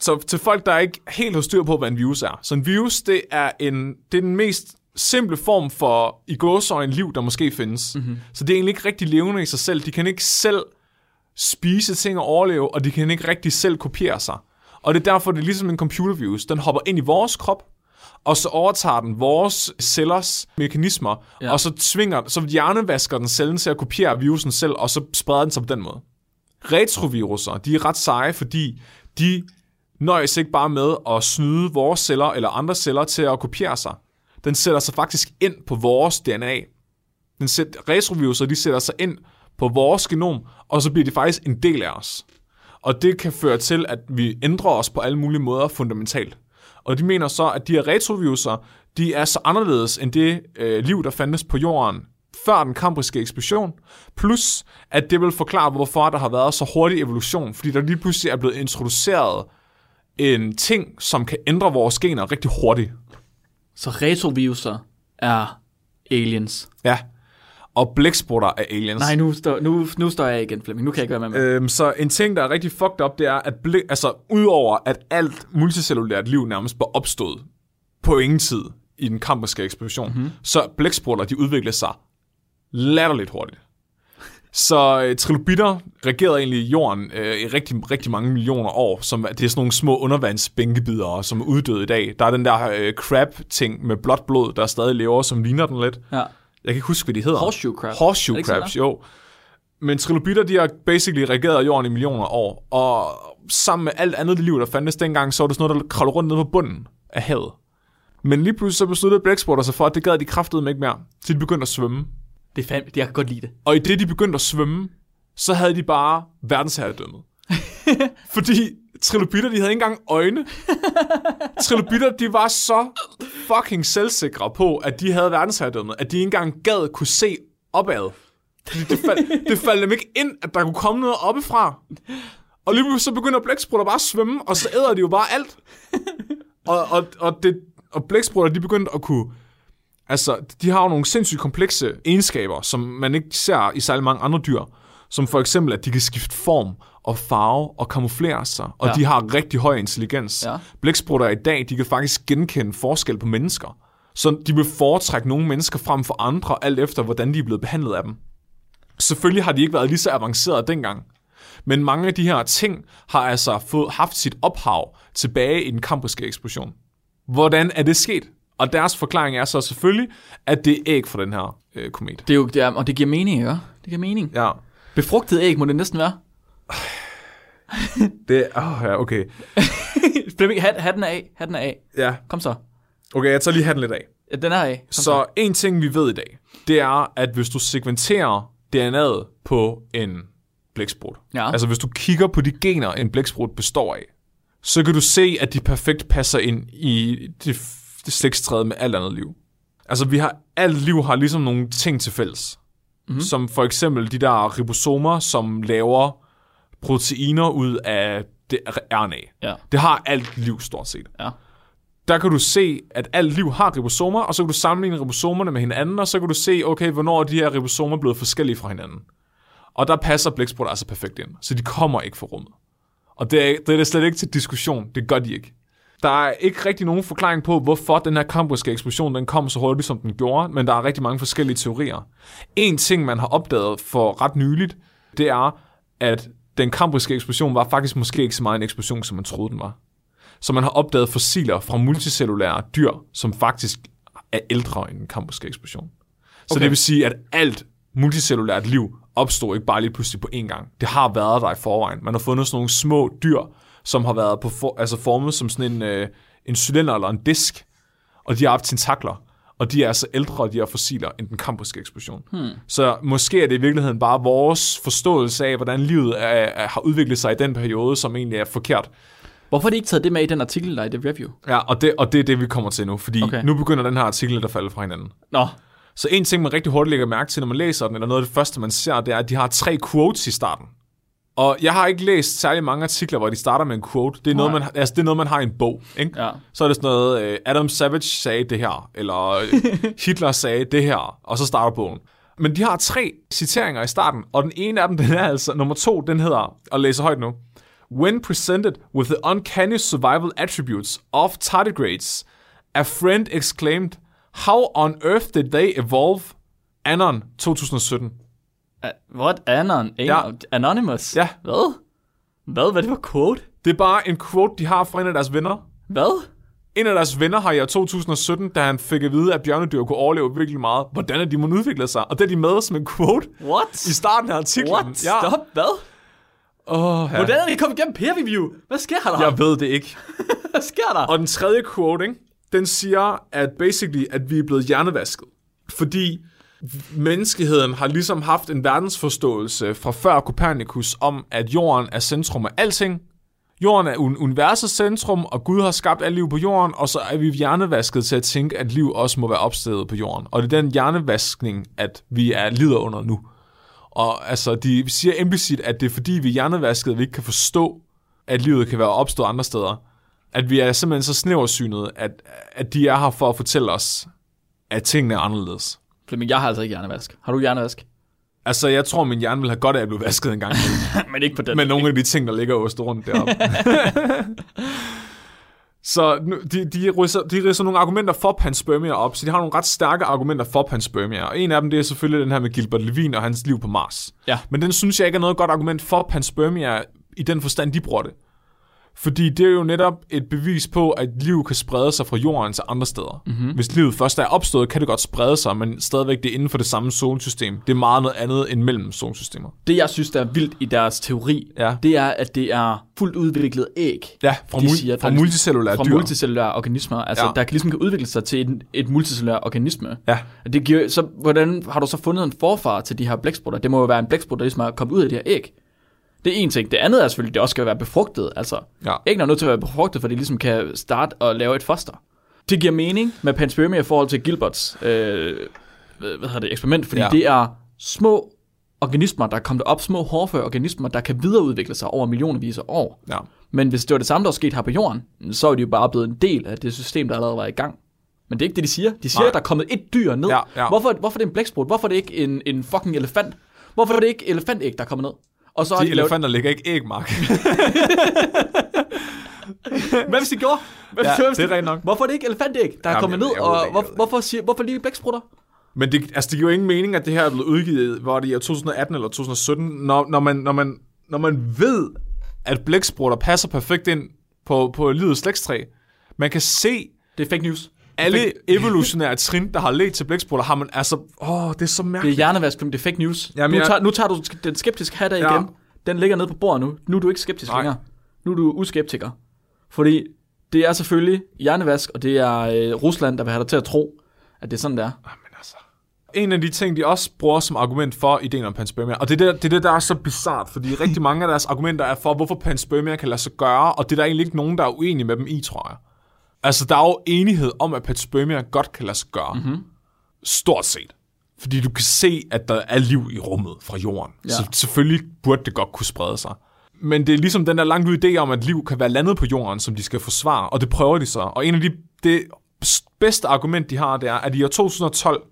Så til folk, der ikke helt har styr på, hvad en virus er. Så en virus, det er, en, det er den mest simple form for i gåsøjne liv, der måske findes. Mm-hmm. Så det er egentlig ikke rigtig levende i sig selv. De kan ikke selv spise ting og overleve, og de kan ikke rigtig selv kopiere sig. Og det er derfor, det er ligesom en computervirus. Den hopper ind i vores krop, og så overtager den vores cellers mekanismer, ja. og så tvinger, så hjernevasker den cellen til at kopiere virusen selv, og så spreder den sig på den måde. Retroviruser, de er ret seje, fordi de nøjes ikke bare med at snyde vores celler eller andre celler til at kopiere sig. Den sætter sig faktisk ind på vores DNA. Den sæt, retroviruser, de sætter sig ind på vores genom, og så bliver de faktisk en del af os. Og det kan føre til, at vi ændrer os på alle mulige måder fundamentalt. Og de mener så, at de her retroviruser, de er så anderledes end det øh, liv, der fandtes på jorden før den kambriske eksplosion, plus at det vil forklare, hvorfor der har været så hurtig evolution, fordi der lige pludselig er blevet introduceret en ting, som kan ændre vores gener rigtig hurtigt. Så retroviruser er aliens. Ja, og blæksprutter er aliens. Nej, nu står, nu, nu står jeg igen, Flemming. Nu kan jeg ikke være med. Øhm, så en ting, der er rigtig fucked up, det er, at blæk, altså, udover at alt multicellulært liv nærmest var opstået på ingen tid i den kambriske eksplosion, mm-hmm. så blæksprutter, de udvikler sig latterligt hurtigt. Så øh, trilobitter regerede egentlig jorden øh, i rigtig, rigtig mange millioner år. Som, det er sådan nogle små undervandsbænkebidere, som er uddøde i dag. Der er den der øh, crab-ting med blåt blod, der stadig lever, som ligner den lidt. Ja. Jeg kan ikke huske, hvad de hedder. Horseshoe crab. Horseshoe crabs, jo. Men trilobitter, de har basically regeret jorden i millioner af år. Og sammen med alt andet liv, der fandtes dengang, så var det sådan noget, der kravlede rundt ned på bunden af havet. Men lige pludselig så besluttede blæksprutter sig for, at det gad de kraftede ikke mere. Så de begyndte at svømme. Det er fandme, jeg kan godt lide det. Og i det, de begyndte at svømme, så havde de bare verdensherredømmet. Fordi trilobitter, de havde ikke engang øjne. trilobitter, de var så fucking selvsikre på, at de havde verdensherredømmet, at de ikke engang gad kunne se opad. Fordi det, fald, det faldt dem ikke ind, at der kunne komme noget oppefra. Og lige så begynder blæksprutter bare at svømme, og så æder de jo bare alt. Og, og, og, det, og blæksprutter, de begyndte at kunne Altså, de har jo nogle sindssygt komplekse egenskaber, som man ikke ser i særlig mange andre dyr. Som for eksempel, at de kan skifte form og farve og kamuflere sig. Og ja. de har rigtig høj intelligens. Ja. Blæksprutter i dag, de kan faktisk genkende forskel på mennesker. Så de vil foretrække nogle mennesker frem for andre, alt efter hvordan de er blevet behandlet af dem. Selvfølgelig har de ikke været lige så avancerede dengang. Men mange af de her ting har altså fået, haft sit ophav tilbage i den kambriske eksplosion. Hvordan er det sket? Og deres forklaring er så selvfølgelig, at det er æg fra den her øh, komet. Det er jo, det er, og det giver mening, ikke? Det giver mening. Ja. Befrugtet æg må det næsten være. det er, oh, ja, okay. Flemming, hat, hatten er af, hatten er af. Ja. Kom så. Okay, jeg tager lige hatten lidt af. Ja, den er af. Kom så, så en ting, vi ved i dag, det er, at hvis du segmenterer DNA'et på en blæksprut, ja. altså hvis du kigger på de gener, en blæksprut består af, så kan du se, at de perfekt passer ind i det det slægtstræde med alt andet liv. Altså, vi har, alt liv har ligesom nogle ting til fælles. Mm-hmm. Som for eksempel de der ribosomer, som laver proteiner ud af det RNA. Ja. Det har alt liv stort set. Ja. Der kan du se, at alt liv har ribosomer, og så kan du sammenligne ribosomerne med hinanden, og så kan du se, okay, hvornår er de her ribosomer blevet forskellige fra hinanden. Og der passer blæksprutter altså perfekt ind, så de kommer ikke fra rummet. Og det er, det er slet ikke til diskussion. Det gør de ikke. Der er ikke rigtig nogen forklaring på, hvorfor den her kambriske eksplosion den kom så hurtigt, som den gjorde, men der er rigtig mange forskellige teorier. En ting, man har opdaget for ret nyligt, det er, at den kambriske eksplosion var faktisk måske ikke så meget en eksplosion, som man troede, den var. Så man har opdaget fossiler fra multicellulære dyr, som faktisk er ældre end den kambriske eksplosion. Så okay. det vil sige, at alt multicellulært liv opstod ikke bare lige pludselig på én gang. Det har været der i forvejen. Man har fundet sådan nogle små dyr, som har været på for, altså formet som sådan en, øh, en cylinder eller en disk, og de har haft tentakler, og de er altså ældre, de er fossiler, end den kambriske eksplosion. Hmm. Så måske er det i virkeligheden bare vores forståelse af, hvordan livet er, er, har udviklet sig i den periode, som egentlig er forkert. Hvorfor har de ikke taget det med i den artikel, der er i det review? Ja, og det, og det er det, vi kommer til nu, fordi okay. nu begynder den her artikel at falde fra hinanden. Nå. Så en ting, man rigtig hurtigt lægger mærke til, når man læser den, eller noget af det første, man ser, det er, at de har tre quotes i starten. Og jeg har ikke læst særlig mange artikler, hvor de starter med en quote. Det er, noget, man, altså, det er noget, man har i en bog. Ikke? Ja. Så er det sådan noget, uh, Adam Savage sagde det her, eller uh, Hitler sagde det her, og så starter bogen. Men de har tre citeringer i starten, og den ene af dem, den er altså, nummer to, den hedder, og læser højt nu. When presented with the uncanny survival attributes of tardigrades, a friend exclaimed, How on earth did they evolve? Anon 2017. Uh, what? Anon? Ja. Ja. Anonymous? Ja. Hvad? Hvad? Hvad det var quote? Det er bare en quote, de har fra en af deres venner. Hvad? En af deres venner har i år 2017, da han fik at vide, at bjørnedyr kunne overleve virkelig meget, hvordan er de må udvikle sig. Og det er de med som en quote What? i starten af artiklen. What? Ja. Stop, hvad? Oh, ja. Hvordan er det kommet igennem peer review? Hvad sker der? Jeg ved det ikke. Hvad sker der? Og den tredje quote, ikke? den siger, at basically, at vi er blevet hjernevasket. Fordi menneskeheden har ligesom haft en verdensforståelse fra før Copernicus om, at jorden er centrum af alting. Jorden er un- universets centrum, og Gud har skabt alt liv på jorden, og så er vi hjernevasket til at tænke, at liv også må være opstedet på jorden. Og det er den hjernevaskning, at vi er lider under nu. Og altså, de siger implicit, at det er fordi, vi er hjernevasket, at vi ikke kan forstå, at livet kan være opstået andre steder. At vi er simpelthen så snæversynet, at, at de er her for at fortælle os, at tingene er anderledes. Flemming, jeg har altså ikke hjernevask. Har du hjernevask? Altså, jeg tror, min hjerne vil have godt af at blive vasket en gang. Men ikke på den. med nogle af de ting, der ligger ost rundt deroppe. så nu, de, de, ridser, de ridser nogle argumenter for panspermia op, så de har nogle ret stærke argumenter for panspermia. Og en af dem, det er selvfølgelig den her med Gilbert Levine og hans liv på Mars. Ja. Men den synes jeg ikke er noget godt argument for panspermia i den forstand, de bruger det. Fordi det er jo netop et bevis på, at liv kan sprede sig fra jorden til andre steder. Mm-hmm. Hvis livet først er opstået, kan det godt sprede sig, men stadigvæk det er inden for det samme solsystem. Det er meget noget andet end mellem solsystemer. Det, jeg synes, der er vildt i deres teori, Ja. det er, at det er fuldt udviklet æg. Ja, fra, mul- siger, fra der- multicellulære fra dyr. multicellulære organismer, altså Ja. der kan ligesom kan udvikle sig til et, et multicellulær organisme. Ja. Det giver, så hvordan har du så fundet en forfar til de her blæksprutter? Det må jo være en blæksprut, der ligesom er kommet ud af de her æg. Det er en ting. Det andet er selvfølgelig, at det også skal være befrugtet. Altså, Ja. æggene er nødt til at være befrugtet, for de ligesom kan starte og lave et foster. Det giver mening med panspermia i forhold til Gilberts øh, hvad hedder det, eksperiment, fordi ja. det er små organismer, der er kommet op, små hårdføre organismer, der kan videreudvikle sig over millionervis af år. Ja. Men hvis det var det samme, der var sket her på jorden, så er de jo bare blevet en del af det system, der allerede var i gang. Men det er ikke det, de siger. De siger, Nej. at der er kommet et dyr ned. Ja, ja. Hvorfor, hvorfor er det en blæksprut? Hvorfor er det ikke en, en fucking elefant? Hvorfor er det ikke elefantæg, der er kommet ned? Og så har De de lavet... elefanter lægger ikke æg, Mark. Hvad hvis de gjorde? Hvad, Ja, hvis det er rigtigt nok. Hvorfor er det ikke elefantæg, der er kommet ned? Og hvor, hvorfor, siger, hvorfor lige blæksprutter? Men det, altså, det giver jo ingen mening, at det her er blevet udgivet, hvor det er i 2018 eller 2017, når, når, man, når, man, når man ved, at blæksprutter passer perfekt ind på, på livets slægtstræ. Man kan se Det er fake news. Alle evolutionære trin, der har ledt til blæksprutter, har man altså... Åh, det er så Det er mærkeligt. hjernevask, det er fake news. Jamen, nu, jeg- tager, nu tager du den skeptiske hat af Ja. igen. Den ligger nede på bordet nu. Nu er du ikke skeptisk Nej. længere. Nu er du uskeptiker. Fordi det er selvfølgelig hjernevask, og det er øh, Rusland, der vil have dig til at tro, at det er sådan, der. Men altså. En af de ting, de også bruger som argument for ideen om panspermia, og det er det, det, er det der er så bizart, fordi rigtig mange af deres argumenter er for, hvorfor panspermia kan lade sig gøre, og det er der egentlig ikke nogen, der er uenige med dem i, tror jeg. Altså, der er jo enighed om, at panspermia godt kan lade sig gøre. Mm-hmm. Stort set. Fordi du kan se, at der er liv i rummet fra jorden. Ja. Så selvfølgelig burde det godt kunne sprede sig. Men det er ligesom den der langt ud idé om, at liv kan være landet på jorden, som de skal forsvare, og det prøver de så. Og en af de det bedste argument, de har, det er, at i år 2012,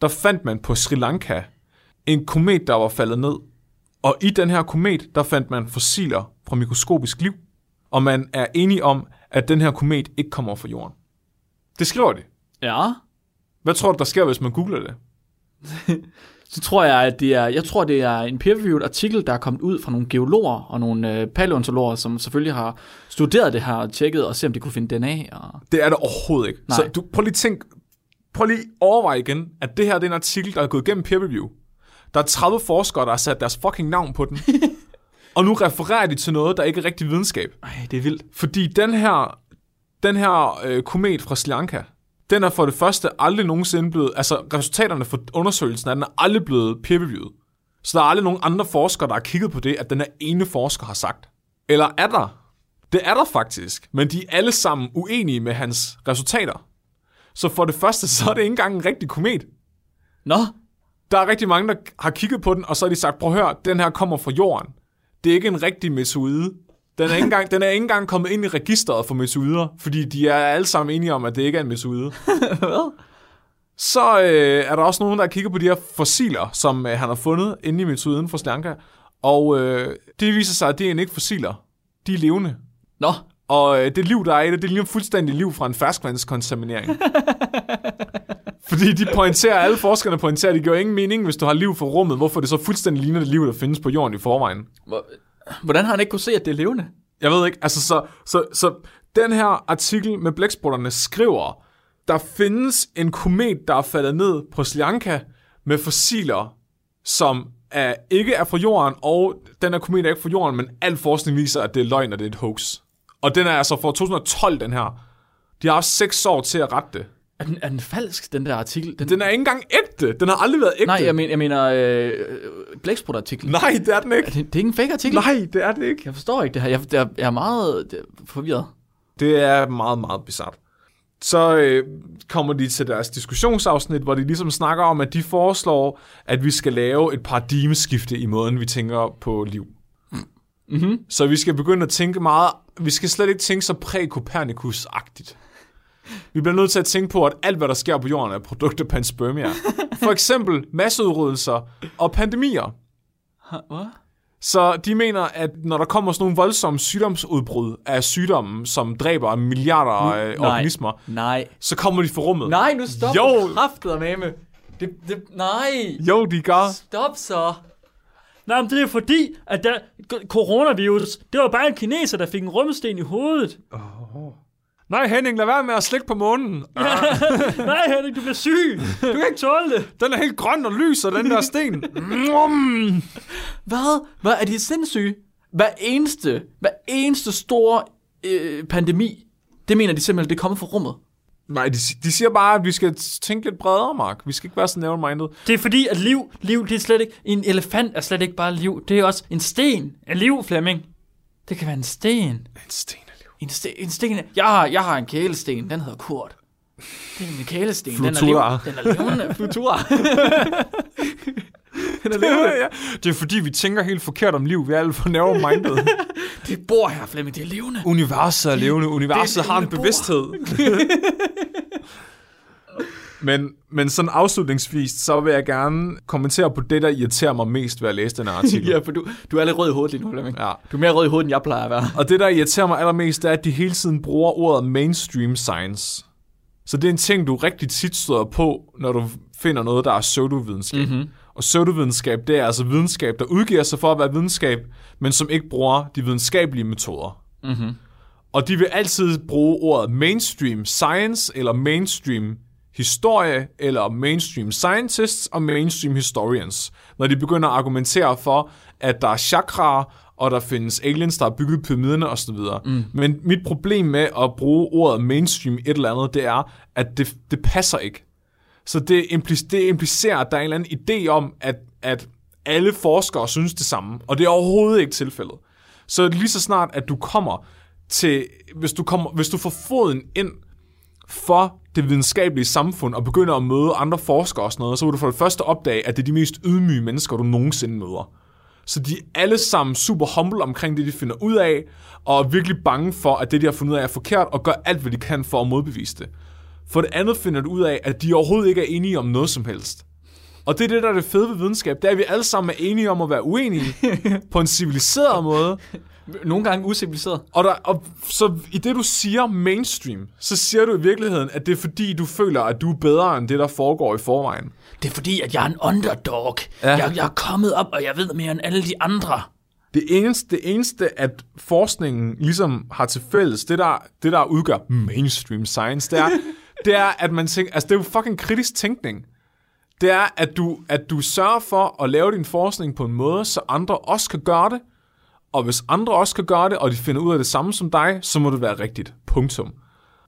der fandt man på Sri Lanka en komet, der var faldet ned. Og i den her komet, der fandt man fossiler fra mikroskopisk liv. Og man er enige om, at den her komet ikke kommer fra jorden. Det skriver de. Ja. Hvad tror du, der sker, hvis man googler det? Så tror jeg, at det er, jeg tror, det er en peer-reviewed artikel, der er kommet ud fra nogle geologer og nogle øh, paleontologer, som selvfølgelig har studeret det her og tjekket og se, om de kunne finde DNA. Og... Det er det overhovedet ikke. Nej. Så du, prøv lige tænk, prøv lige overveje igen, at det her det er en artikel, der er gået igennem peer review. Der er 30 forskere, der har sat deres fucking navn på den. og nu refererer de til noget, der ikke er rigtig videnskab. Ej, det er vildt. Fordi den her, den her øh, komet fra Sri Lanka, den er for det første aldrig nogensinde blevet, altså resultaterne for undersøgelsen er, den er aldrig blevet peer-reviewet. Så der er aldrig nogen andre forskere, der har kigget på det, at den her ene forsker har sagt. Eller er der? Det er der faktisk, men de er alle sammen uenige med hans resultater. Så for det første, så er det ikke engang en rigtig komet. Nå, Der er rigtig mange, der har kigget på den, og så har de sagt, prøv at høre, den her kommer fra jorden. Det er ikke en rigtig meteoride. Den er, ikke engang, den er ikke engang kommet ind i registret for meteorider, fordi de er alle sammen enige om, at det ikke er en meteoride. hvad? Så øh, er der også nogen, der kigger på de her fossiler, som øh, han har fundet inde i metoden for Slanka. Og øh, det viser sig, at det er ikke fossiler. De er levende. Nå, Og øh, det liv, der er i det, det ligner fuldstændig liv fra en ferskvandskontaminering. Fordi de pointerer, alle forskerne pointerer, at det giver ingen mening, hvis du har liv for rummet, hvorfor det så fuldstændig ligner det liv, der findes på jorden i forvejen. hvor- hvordan har han ikke kunne se, at det er levende? Jeg ved ikke, altså så, så, så den her artikel med blæksprutterne skriver, der findes en komet, der er faldet ned på Sri Lanka med fossiler, som er, ikke er fra jorden, og den her komet er ikke fra jorden, men al forskning viser, at det er løgn, og det er et hoax. Og den er altså fra 2012, den her. De har haft seks år til at rette det. Er den, er den falsk, den der artikel? Den, Den er ikke engang ægte. Den har aldrig været ægte. nej, jeg, men, jeg mener øh, blæksprut-artiklen. Nej, det er den Er ikke. det, det er ikke en fake artikel? Nej, det er det ikke. Jeg forstår ikke det her. Jeg, jeg, jeg er meget er forvirret. Det er meget, meget bizart. Så øh, kommer de til deres diskussionsafsnit, hvor de ligesom snakker om, at de foreslår, at vi skal lave et paradigmeskifte i måden, vi tænker på liv. Mm-hmm. Så vi skal begynde at tænke meget, vi skal slet ikke tænke så præ-Copernicus-agtigt. Vi bliver nødt til at tænke på, at alt, hvad der sker på jorden, er produkter af panspermia. For eksempel masseudryddelser og pandemier. Hvad? Så de mener, at når der kommer sådan nogle voldsomme sygdomsudbrud af sygdomme, som dræber milliarder af Nej. organismer, Nej. så kommer de fra rummet. Nej, nu stop Jo. kraftet med med. Det, det, nej. Jo, de gør. Stop så. Nej, men det er fordi, at der, coronavirus, det var bare en kineser, der fik en rumsten i hovedet. Nej, Henning, lad være med at slikke på månen. Nej, Henrik, du bliver syg. Du kan ikke tåle det. Den er helt grøn og lyser, den der sten. Hvad? Hvad er de sindssyge? Hver eneste, hver eneste store øh, pandemi, det mener de simpelthen, det er kommet fra rummet. Nej, de, de siger bare, at vi skal tænke lidt bredere, Mark. Vi skal ikke være så narrow-minded. Det er fordi, at liv, liv, det er slet ikke... En elefant er slet ikke bare liv. Det er også en sten af liv, Flemming. Det kan være en sten. En sten. En, sten, en sten. Jeg har, jeg har en kælesten, den hedder Kurt. Det er en kælesten. Den er, liv, den er levende. Flutura. den er levende. ja. Det er fordi, vi tænker helt forkert om liv. Vi er alt for narrow-minded. Det bor her, Flemming. Det er levende. Universet er levende. Universet Det er har en bevidsthed. Men, men sådan afslutningsvis, så vil jeg gerne kommentere på det, der irriterer mig mest ved at læse den her artikel. Ja, for du, du er lidt rød i hovedet lige nu, Flemming. ja. Du er mere rød i hovedet, end jeg plejer at være. Og det, der irriterer mig allermest, det er, at de hele tiden bruger ordet mainstream science. Så det er en ting, du rigtig tit støder på, når du finder noget, der er pseudovidenskab. Mm-hmm. Og pseudovidenskab, det er altså videnskab, der udgiver sig for at være videnskab, men som ikke bruger de videnskabelige metoder. Mm-hmm. Og de vil altid bruge ordet mainstream science, eller mainstream historie, eller mainstream scientists og mainstream historians, når de begynder at argumentere for, at der er chakraer, og der findes aliens, der har bygget pyramiderne osv. Mm. Men mit problem med at bruge ordet mainstream et eller andet, det er, at det, det passer ikke. Så det, det implicerer, at der er en eller anden idé om, at, at alle forskere synes det samme, og det er overhovedet ikke tilfældet. Så lige så snart, at du kommer til, hvis du, kommer, hvis du får foden ind for det videnskabelige samfund og begynder at møde andre forskere og sådan noget, så vil du for det første opdage, at det er de mest ydmyge mennesker, du nogensinde møder. Så de er alle sammen super humble omkring det, de finder ud af, og er virkelig bange for, at det, de har fundet ud af, er forkert, og gør alt, hvad de kan for at modbevise det. For det andet finder du ud af, at de overhovedet ikke er enige om noget som helst. Og det er det, der er det fede ved videnskab, det er, at vi alle sammen er enige om at være uenige på en civiliseret måde. Nogle gange usiviliseret. Og, der, og så i det, du siger mainstream, så siger du i virkeligheden, at det er fordi, du føler, at du er bedre end det, der foregår i forvejen. Det er fordi, at jeg er en underdog. Ja. Jeg, jeg er kommet op, og jeg ved mere end alle de andre. Det eneste, det eneste, at forskningen ligesom har til fælles, det der, det der udgør mainstream science, det er, det er, at man tænker, altså det er jo fucking kritisk tænkning. Det er, at du, at du sørger for at lave din forskning på en måde, så andre også kan gøre det, og hvis andre også kan gøre det, og de finder ud af det samme som dig, så må det være rigtigt. Punktum.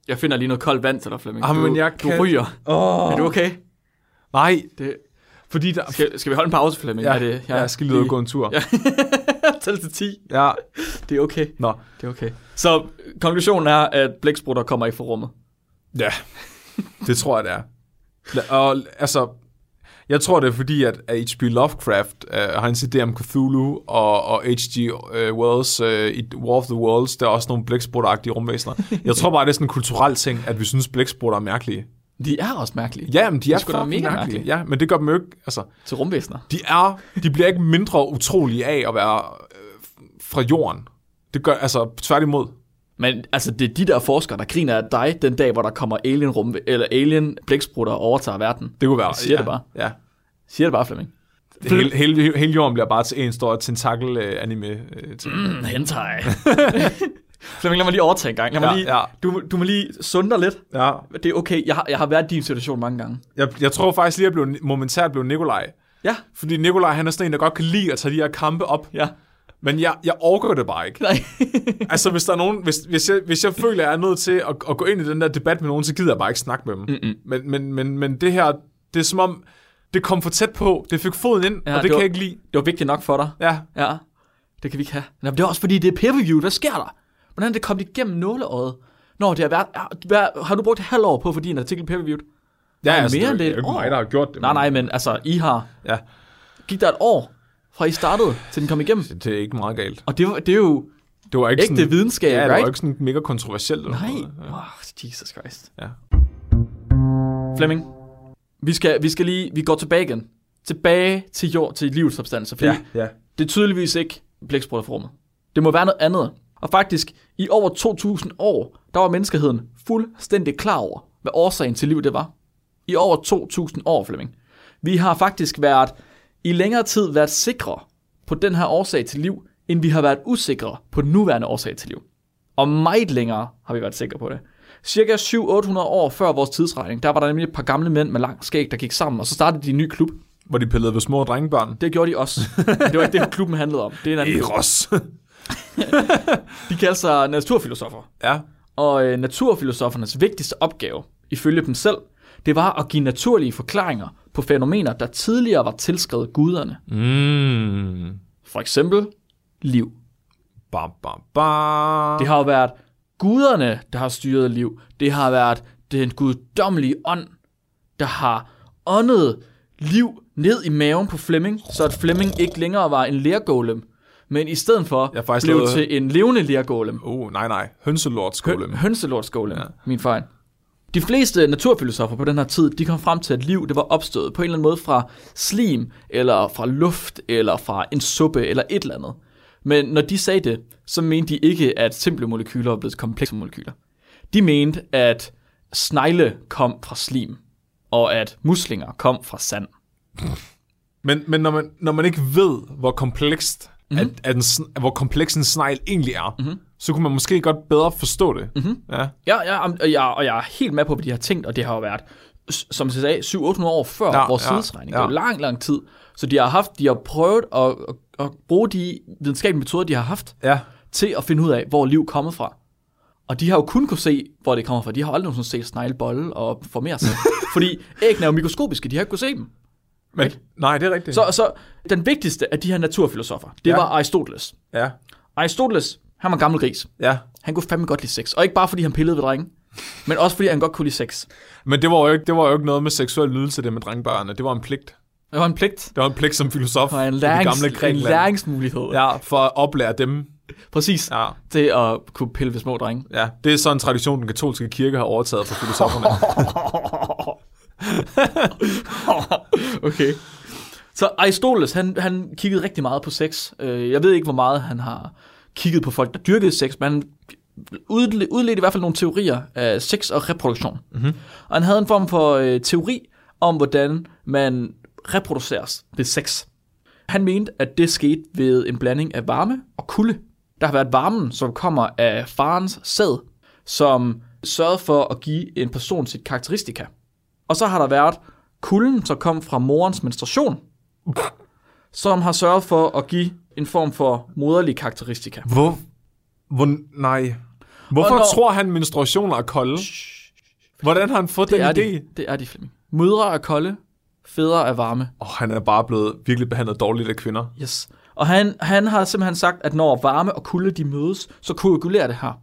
Jeg finder lige noget koldt vand til dig, Flemming. Ah, men jeg du kan- ryger. Oh. Er du okay? Nej, Det, fordi der... skal, skal vi holde en pause, Flemming? Ja, er det, ja, jeg skal lige ud og gå en tur. Ja. Tæl til 10. Ja. Det er okay. Nå. Det er okay. Så konklusionen er, at blæksprutter kommer ikke fra rummet. Ja, det tror jeg, det er. Og altså, jeg tror, det er fordi, at H.P. Lovecraft uh, har en idé om Cthulhu, og, og H.G. Uh, Wells uh, i War of the Worlds, der er også nogle blæksprutter rumvæsener. Jeg tror bare, det er sådan en kulturel ting, at vi synes, blæksprutter er mærkelige. De er også mærkelige Ja, men de er, er sgu da fucking mega mærkelige. mærkelige. Ja, men det gør dem jo ikke, altså, til rumvæsener. de er, de bliver ikke mindre utrolige af at være øh, fra jorden. Det gør, altså, tværtimod. Men altså, det er de der forskere, der griner af dig den dag, hvor der kommer alien rum eller alien blæksprutter og overtager verden. Det kunne være, Jeg siger ja, det bare. Ja. Siger det bare, Flemming. Hele, hele, hele jorden bliver bare til en stor tentakel-anime. Øh. Mm, hentai. Flemming, lad mig lige overtage en gang. Lad mig Ja, lige, ja. Du, du må lige sunde lidt. ja. Det er okay. Jeg har, jeg har været i din situation mange gange. Jeg, jeg tror faktisk lige, at jeg blev, momentært blev Nikolaj. Ja. Fordi Nikolaj, han er sådan en, der godt kan lide at tage de her kampe op. Ja. Men jeg, jeg overgår det bare ikke. Nej. altså, hvis der er nogen, hvis, hvis, jeg, hvis jeg føler, at jeg er nødt til at, at gå ind i den der debat med nogen, så gider jeg bare ikke snakke med dem. Mm-mm. Men, men, men, men det her, det er som om, det kom for tæt på. Det fik foden ind, Ja, og det, det kan var- jeg ikke lide. Det var vigtigt nok for dig. Ja, Ja. Det kan vi ikke have. Nå, men det er også fordi, det er peer-review. Hvad sker der? Hvordan er det kommet igennem nåleøjet? Nå, det har været... Hvad, har du brugt et halvt år på få din artikel peer-reviewed? ja Nej, altså, mere det, end det, er jo ikke mig, der har gjort det. Nej, nej, men altså, I har... Ja, Gik der et år, fra I startede, til den kom igennem? det er ikke meget galt. Og det, var, det er jo Det var ikke ægte sådan, videnskab, ja, det var right? ikke sådan mega kontroversielt. Nej. noget. Ja. Oh, Jesus Christ. Ja. Flemming, vi skal, vi skal lige... Vi går tilbage igen. Tilbage til jord, til livets substanser. Fordi ja. det er tydeligvis ikke blæksprutter. Det må være noget andet. Og faktisk, i over 2.000 år, der var menneskeheden fuldstændig klar over, hvad årsagen til liv det var. I over 2.000 år, Flemming. Vi har faktisk været, i længere tid været sikre på den her årsag til liv, end vi har været usikre på den nuværende årsag til liv. Og meget længere har vi været sikre på det. Cirka 700-800 år før vores tidsregning, der var der nemlig et par gamle mænd med lang skæg, der gik sammen, og så startede de en ny klub. Hvor de pillede ved små drengebørn. Det gjorde de også. Det var ikke det, klubben handlede om. Det er en anden. Eros. De kalder sig naturfilosofer. ja. Og øh, naturfilosofernes vigtigste opgave, ifølge dem selv, det var at give naturlige forklaringer på fænomener, der tidligere var tilskrevet guderne. Mm. For eksempel liv. Ba, ba, ba. Det har jo været guderne, der har styret liv. Det har været den guddommelige ånd, der har åndet liv ned i maven på Flemming, så at Flemming ikke længere var en lergolem, men i stedet for Jeg blev lavet- til en levende lergolem. Oh, nej, nej. Hønselordskolem. Hø- hønselordsgolem, ja. min fejl. De fleste naturfilosofer på den her tid, de kom frem til, at liv det var opstået på en eller anden måde fra slim, eller fra luft, eller fra en suppe, eller et eller andet. Men når de sagde det, så mente de ikke, at simple molekyler var blevet komplekse molekyler. De mente, at snegle kom fra slim, og at muslinger kom fra sand. Men, men når, man, når man ikke ved, hvor komplekst, mm-hmm. at, at en, hvor kompleks en snegl egentlig er, mm-hmm. så kunne man måske godt bedre forstå det. Mhm. Mm-hmm. Ja. Ja, ja og, jeg, og jeg er helt med på, hvad de har tænkt, og det har jo været, som jeg sagde, 700-800 år før Ja, vores ja, tidsregning. Ja. Det er jo lang, lang tid. Så de har haft, de har prøvet at, at, at bruge de videnskabelige metoder, de har haft, ja. til at finde ud af, hvor liv kommer fra. Og de har jo kun kunne se, hvor det kommer fra. De har aldrig nogensinde set sneglebolle og formere sig. fordi æggene er jo mikroskopiske, de har ikke kunne se dem. Men, nej, det er rigtigt. Så, så den vigtigste af de her naturfilosofer, det Ja. var Aristoteles. Ja. Aristoteles, han var en gammel gris. ja. Han kunne fandme godt lide sex. Og ikke bare fordi han pillede ved drenge, men også fordi han godt kunne lide sex. Men det var, jo ikke, det var jo ikke noget med seksuel nydelse, det med drengebørnene. Det var en pligt. Det var en pligt. Det var en pligt som filosof Og en, i det lærings, gamle en Grækenland. læringsmulighed. Ja. For at oplære dem. Præcis. Ja. Til at kunne pille ved små drenge. ja. Det er sådan en tradition, den katolske kirke har overtaget fra filosoferne. okay. Så Aristoteles, han, han kiggede rigtig meget på sex. Øh, Jeg ved ikke, hvor meget han har kigget på folk, der dyrkede sex, men han udle- udledte i hvert fald nogle teorier af sex og reproduktion. Mm-hmm. Og han havde en form for øh, teori om, hvordan man reproduceres ved sex. Han mente, at det skete ved en blanding af varme og kulde. Der har været varmen, som kommer af farens sæd, som sørgede for at give en person sit karakteristika. Og så har der været kulden, som kom fra morens menstruation, som har sørget for at give en form for moderlig karakteristika. Hvor? Hvor? Nej. Hvorfor Og når- tror han, menstruationer er kolde? Hvordan har han fået Det den idé? de, det er de, Flemming. Mødre er kolde, fædre er varme. Oh, han er bare blevet virkelig behandlet dårligt af kvinder. Yes. Og han, han har simpelthen sagt, at når varme og kulde de mødes, så koagulerer det her.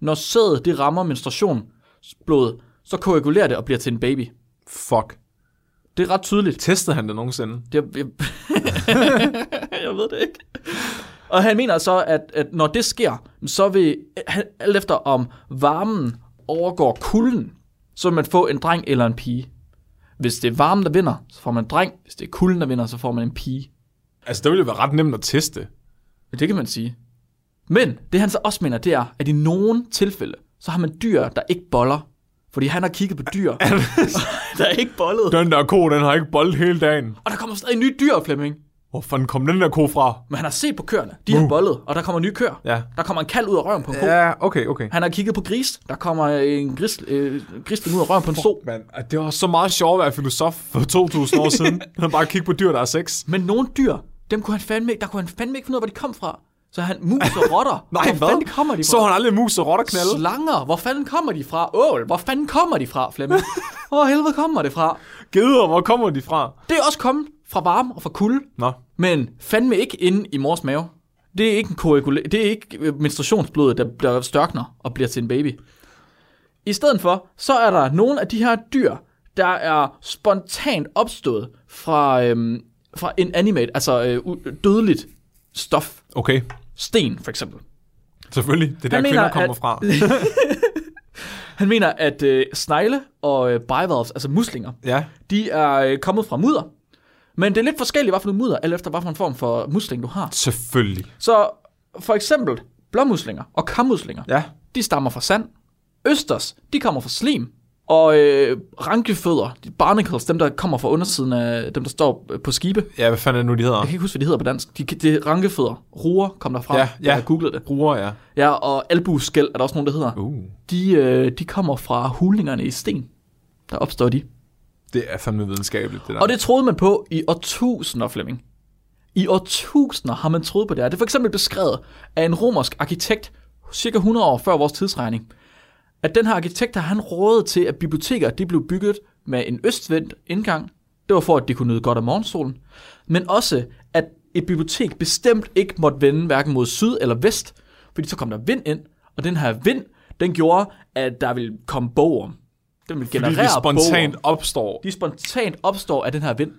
Når sædet det rammer menstruationsblodet, så koagulerer det og bliver til en baby. Fuck. Det er ret tydeligt. Testede han det nogensinde? Det, jeg, jeg ved det ikke. Og han mener så, at, at når det sker, så vil, han- alt efter om varmen overgår kulden, så vil man få en dreng eller en pige. Hvis det er varmen, der vinder, så får man en dreng. Hvis det er kulden, der vinder, så får man en pige. Altså, det ville jo være ret nemt at teste. Det kan man sige. Men det han så også mener, det er, at i nogle tilfælde, så har man dyr, der ikke boller. Fordi han har kigget på dyr, der er ikke bollet. Den der ko, den har ikke bold hele dagen. Og der kommer stadig nye dyr, Flemming. Hvor fanden kom den der ko fra? Men han har set på køerne. De har bollet, og der kommer nye køer. Ja. Der kommer en kald ud af røven på en ko. Ja, okay, okay. Han har kigget på gris. Der kommer en gris, øh, grisling ud af røven på en so. Man, det var så meget sjovt at være filosof for 2000 år siden. Han bare kigge på dyr, der er sex. Men nogle dyr, dem kunne han fandme, ikke- der kunne han fandme ikke finde ud af, hvor de kom fra. Så han mus og rotter. Nej, hvor hvad? fanden kommer de fra? Så han aldrig mus og rotter knalde? Slanger, hvor fanden kommer de fra? Ål, hvor fanden kommer de fra, Flemming? Hvor helvede kommer det fra? Geder, hvor kommer de fra? Det er også kommet fra varme og fra kulde, Nå, men fandme ikke inde i mors mave. Det er ikke, en koagula- det er ikke øh, menstruationsblodet, der, der størkner og bliver til en baby. I stedet for, så er der nogle af de her dyr, der er spontant opstået fra, øhm, fra en animate, altså øh, dødeligt stof. Okay. Sten, for eksempel. Selvfølgelig. Det er der, Han kvinder mener, kommer at- fra. Han mener, at øh, snegle og øh, bivalves, altså muslinger, Ja. de er øh, kommet fra mudder. Men det er lidt forskelligt, hvad for noget mudder, alt efter hvad for en form for musling, du har. Selvfølgelig. Så for eksempel blåmuslinger og kammuslinger, Ja. de stammer fra sand. Østers, de kommer fra slim. Og øh, rankefødder, de barnacles, dem der kommer fra undersiden af dem, der står øh, på skibe. Ja, hvad fanden er det nu, de hedder? Jeg kan ikke huske, hvad de hedder på dansk. De, de er rankefødder. Ruer kom derfra. Ja, Jeg ja. har googlet det. Bruger, ja. Ja, og albuskæld er der også nogen, der hedder. Uh. De, øh, de kommer fra hulningerne i sten. Der opstår de. Det er fandme videnskabeligt, det der. Og det troede man på i årtusinder, Flemming. I årtusinder har man troet på det her. Det er for eksempel beskrevet af en romersk arkitekt, cirka 100 år før vores tidsregning, at den her arkitekt har han rådet til, at biblioteker de blev bygget med en østvendt indgang. Det var for, at de kunne nyde godt af morgensolen. Men også, at et bibliotek bestemt ikke måtte vende hverken mod syd eller vest, fordi så kom der vind ind, og den her vind, den gjorde, at der ville komme bogorm. Den ville Fordi generere de spontant bogorm. opstår. De spontant opstår af den her vind.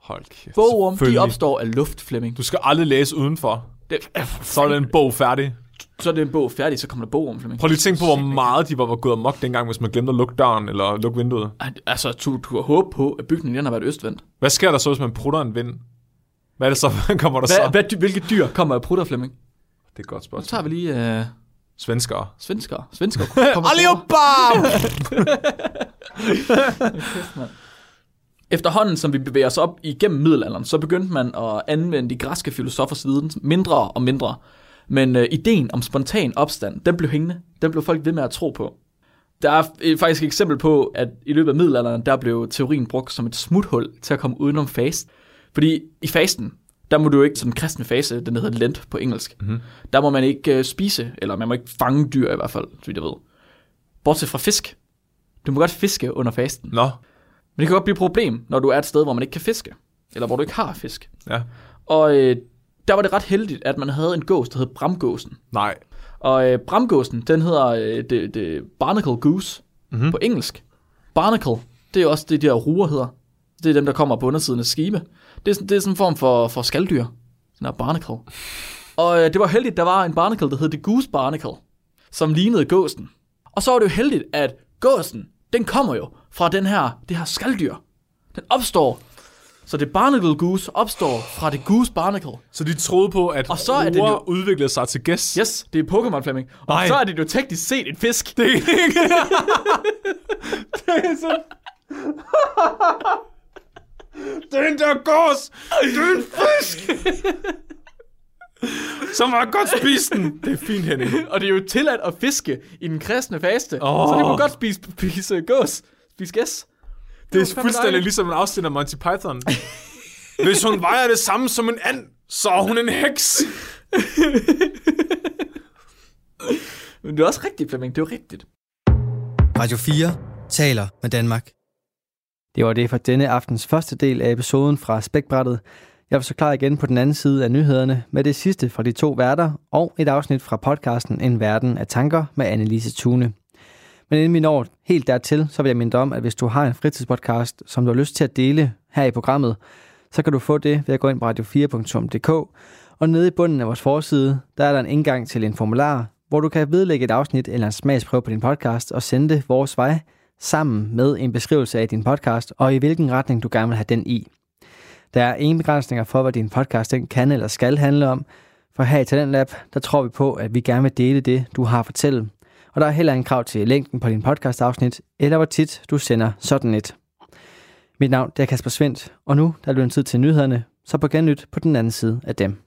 Hold kæft. Bogorm, de opstår af luft, Flemming. Du skal aldrig læse udenfor. Det, Så er den bog færdig. Så er den bog færdig, så kommer der bogorm, Flemming. Prøv lige at tænke på, hvor meget de var, var gået amok dengang, hvis man glemte at lukke døren eller lukke vinduet. Altså, du, du har håb på, at bygningen den har været østvendt. Hvad sker der så, hvis man prutter en vind? Hvad er det så? Kommer der Hvad, så? hvad, hvilke dyr kommer af prutter, Flemming? Det er et godt Så spørgsmål. tager vi lige øh, Svenskere. svenskere. Svenskere. Allihopa! Efterhånden, som vi bevæger os op igennem middelalderen, så begyndte man at anvende de græske filosofers viden mindre og mindre. Men øh, ideen om spontan opstand, den blev hængende. Den blev folk ved med at tro på. Der er øh, faktisk et eksempel på, at i løbet af middelalderen, der blev teorien brugt som et smuthul til at komme udenom fast. Fordi i fasten, der må du jo ikke, sådan en kristne fase, den hedder Lent på engelsk, mm-hmm. der må man ikke øh, spise, eller man må ikke fange dyr i hvert fald, så vidt jeg ved. Bortset fra fisk. Du må godt fiske under fasten. Nå, Men det kan godt blive et problem, når du er et sted, hvor man ikke kan fiske. Eller hvor du ikke har fisk. ja. Og øh, der var det ret heldigt, at man havde en gås, der hed Bramgåsen. Nej. Og øh, Bramgåsen, den hedder øh, det, det Barnacle Goose mm-hmm. på engelsk. Barnacle, det er også det, de her ruer hedder. Det er dem, der kommer på undersiden af skibe. Det er, sådan- det er sådan en form for, for skalddyr. Sådan her barnacle. Og øh, det var heldigt, der var en barnacle, der hed The Goose Barnacle, som lignede gåsen. Og så var det jo heldigt, at gåsen, den kommer jo fra den her, det her skalddyr. Den opstår. Så det barnacle goose opstår fra det goose barnacle. Så de troede på, at Og så er det jo- udviklede sig til gæs. Yes, det er Pokémon Flemming. Og Nej. så er det jo teknisk set en fisk. Det er ikke... det er så... Den der gås, det er en fisk! Så må jeg godt spise den. Det er fint, Henning. Og det er jo tilladt at fiske i den kristne faste. Åh. Så det må godt spise, spise gås. Spise gæs. Det er fuldstændig dejligt. ligesom en afsnit af Monty Python. Hvis hun vejer det samme som en and, så er hun en heks. Men det er også rigtigt, Flemming. Det er jo rigtigt. Radio 4 taler med Danmark. Det var det for denne aftens første del af episoden fra Spækbrættet. Jeg vil så klar igen på den anden side af nyhederne med det sidste fra de to værter og et afsnit fra podcasten En Verden af Tanker med Annelise Tune. Men inden vi når helt dertil, så vil jeg minde dig om, at hvis du har en fritidspodcast, som du har lyst til at dele her i programmet, så kan du få det ved at gå ind på radio4.dk, og nede i bunden af vores forside, der er der en indgang til en formular, hvor du kan vedlægge et afsnit eller en smagsprøve på din podcast og sende det vores vej, sammen med en beskrivelse af din podcast, og i hvilken retning du gerne vil have den i. Der er ingen begrænsninger for, hvad din podcast den kan eller skal handle om, for her i Talentlab, der tror vi på, at vi gerne vil dele det, du har at fortælle. Og der er heller ingen krav til længden på din podcast-afsnit, eller hvor tit du sender sådan et. Mit navn er Kasper Svendt, og nu der er det tid til nyhederne, så på gennyt på den anden side af dem.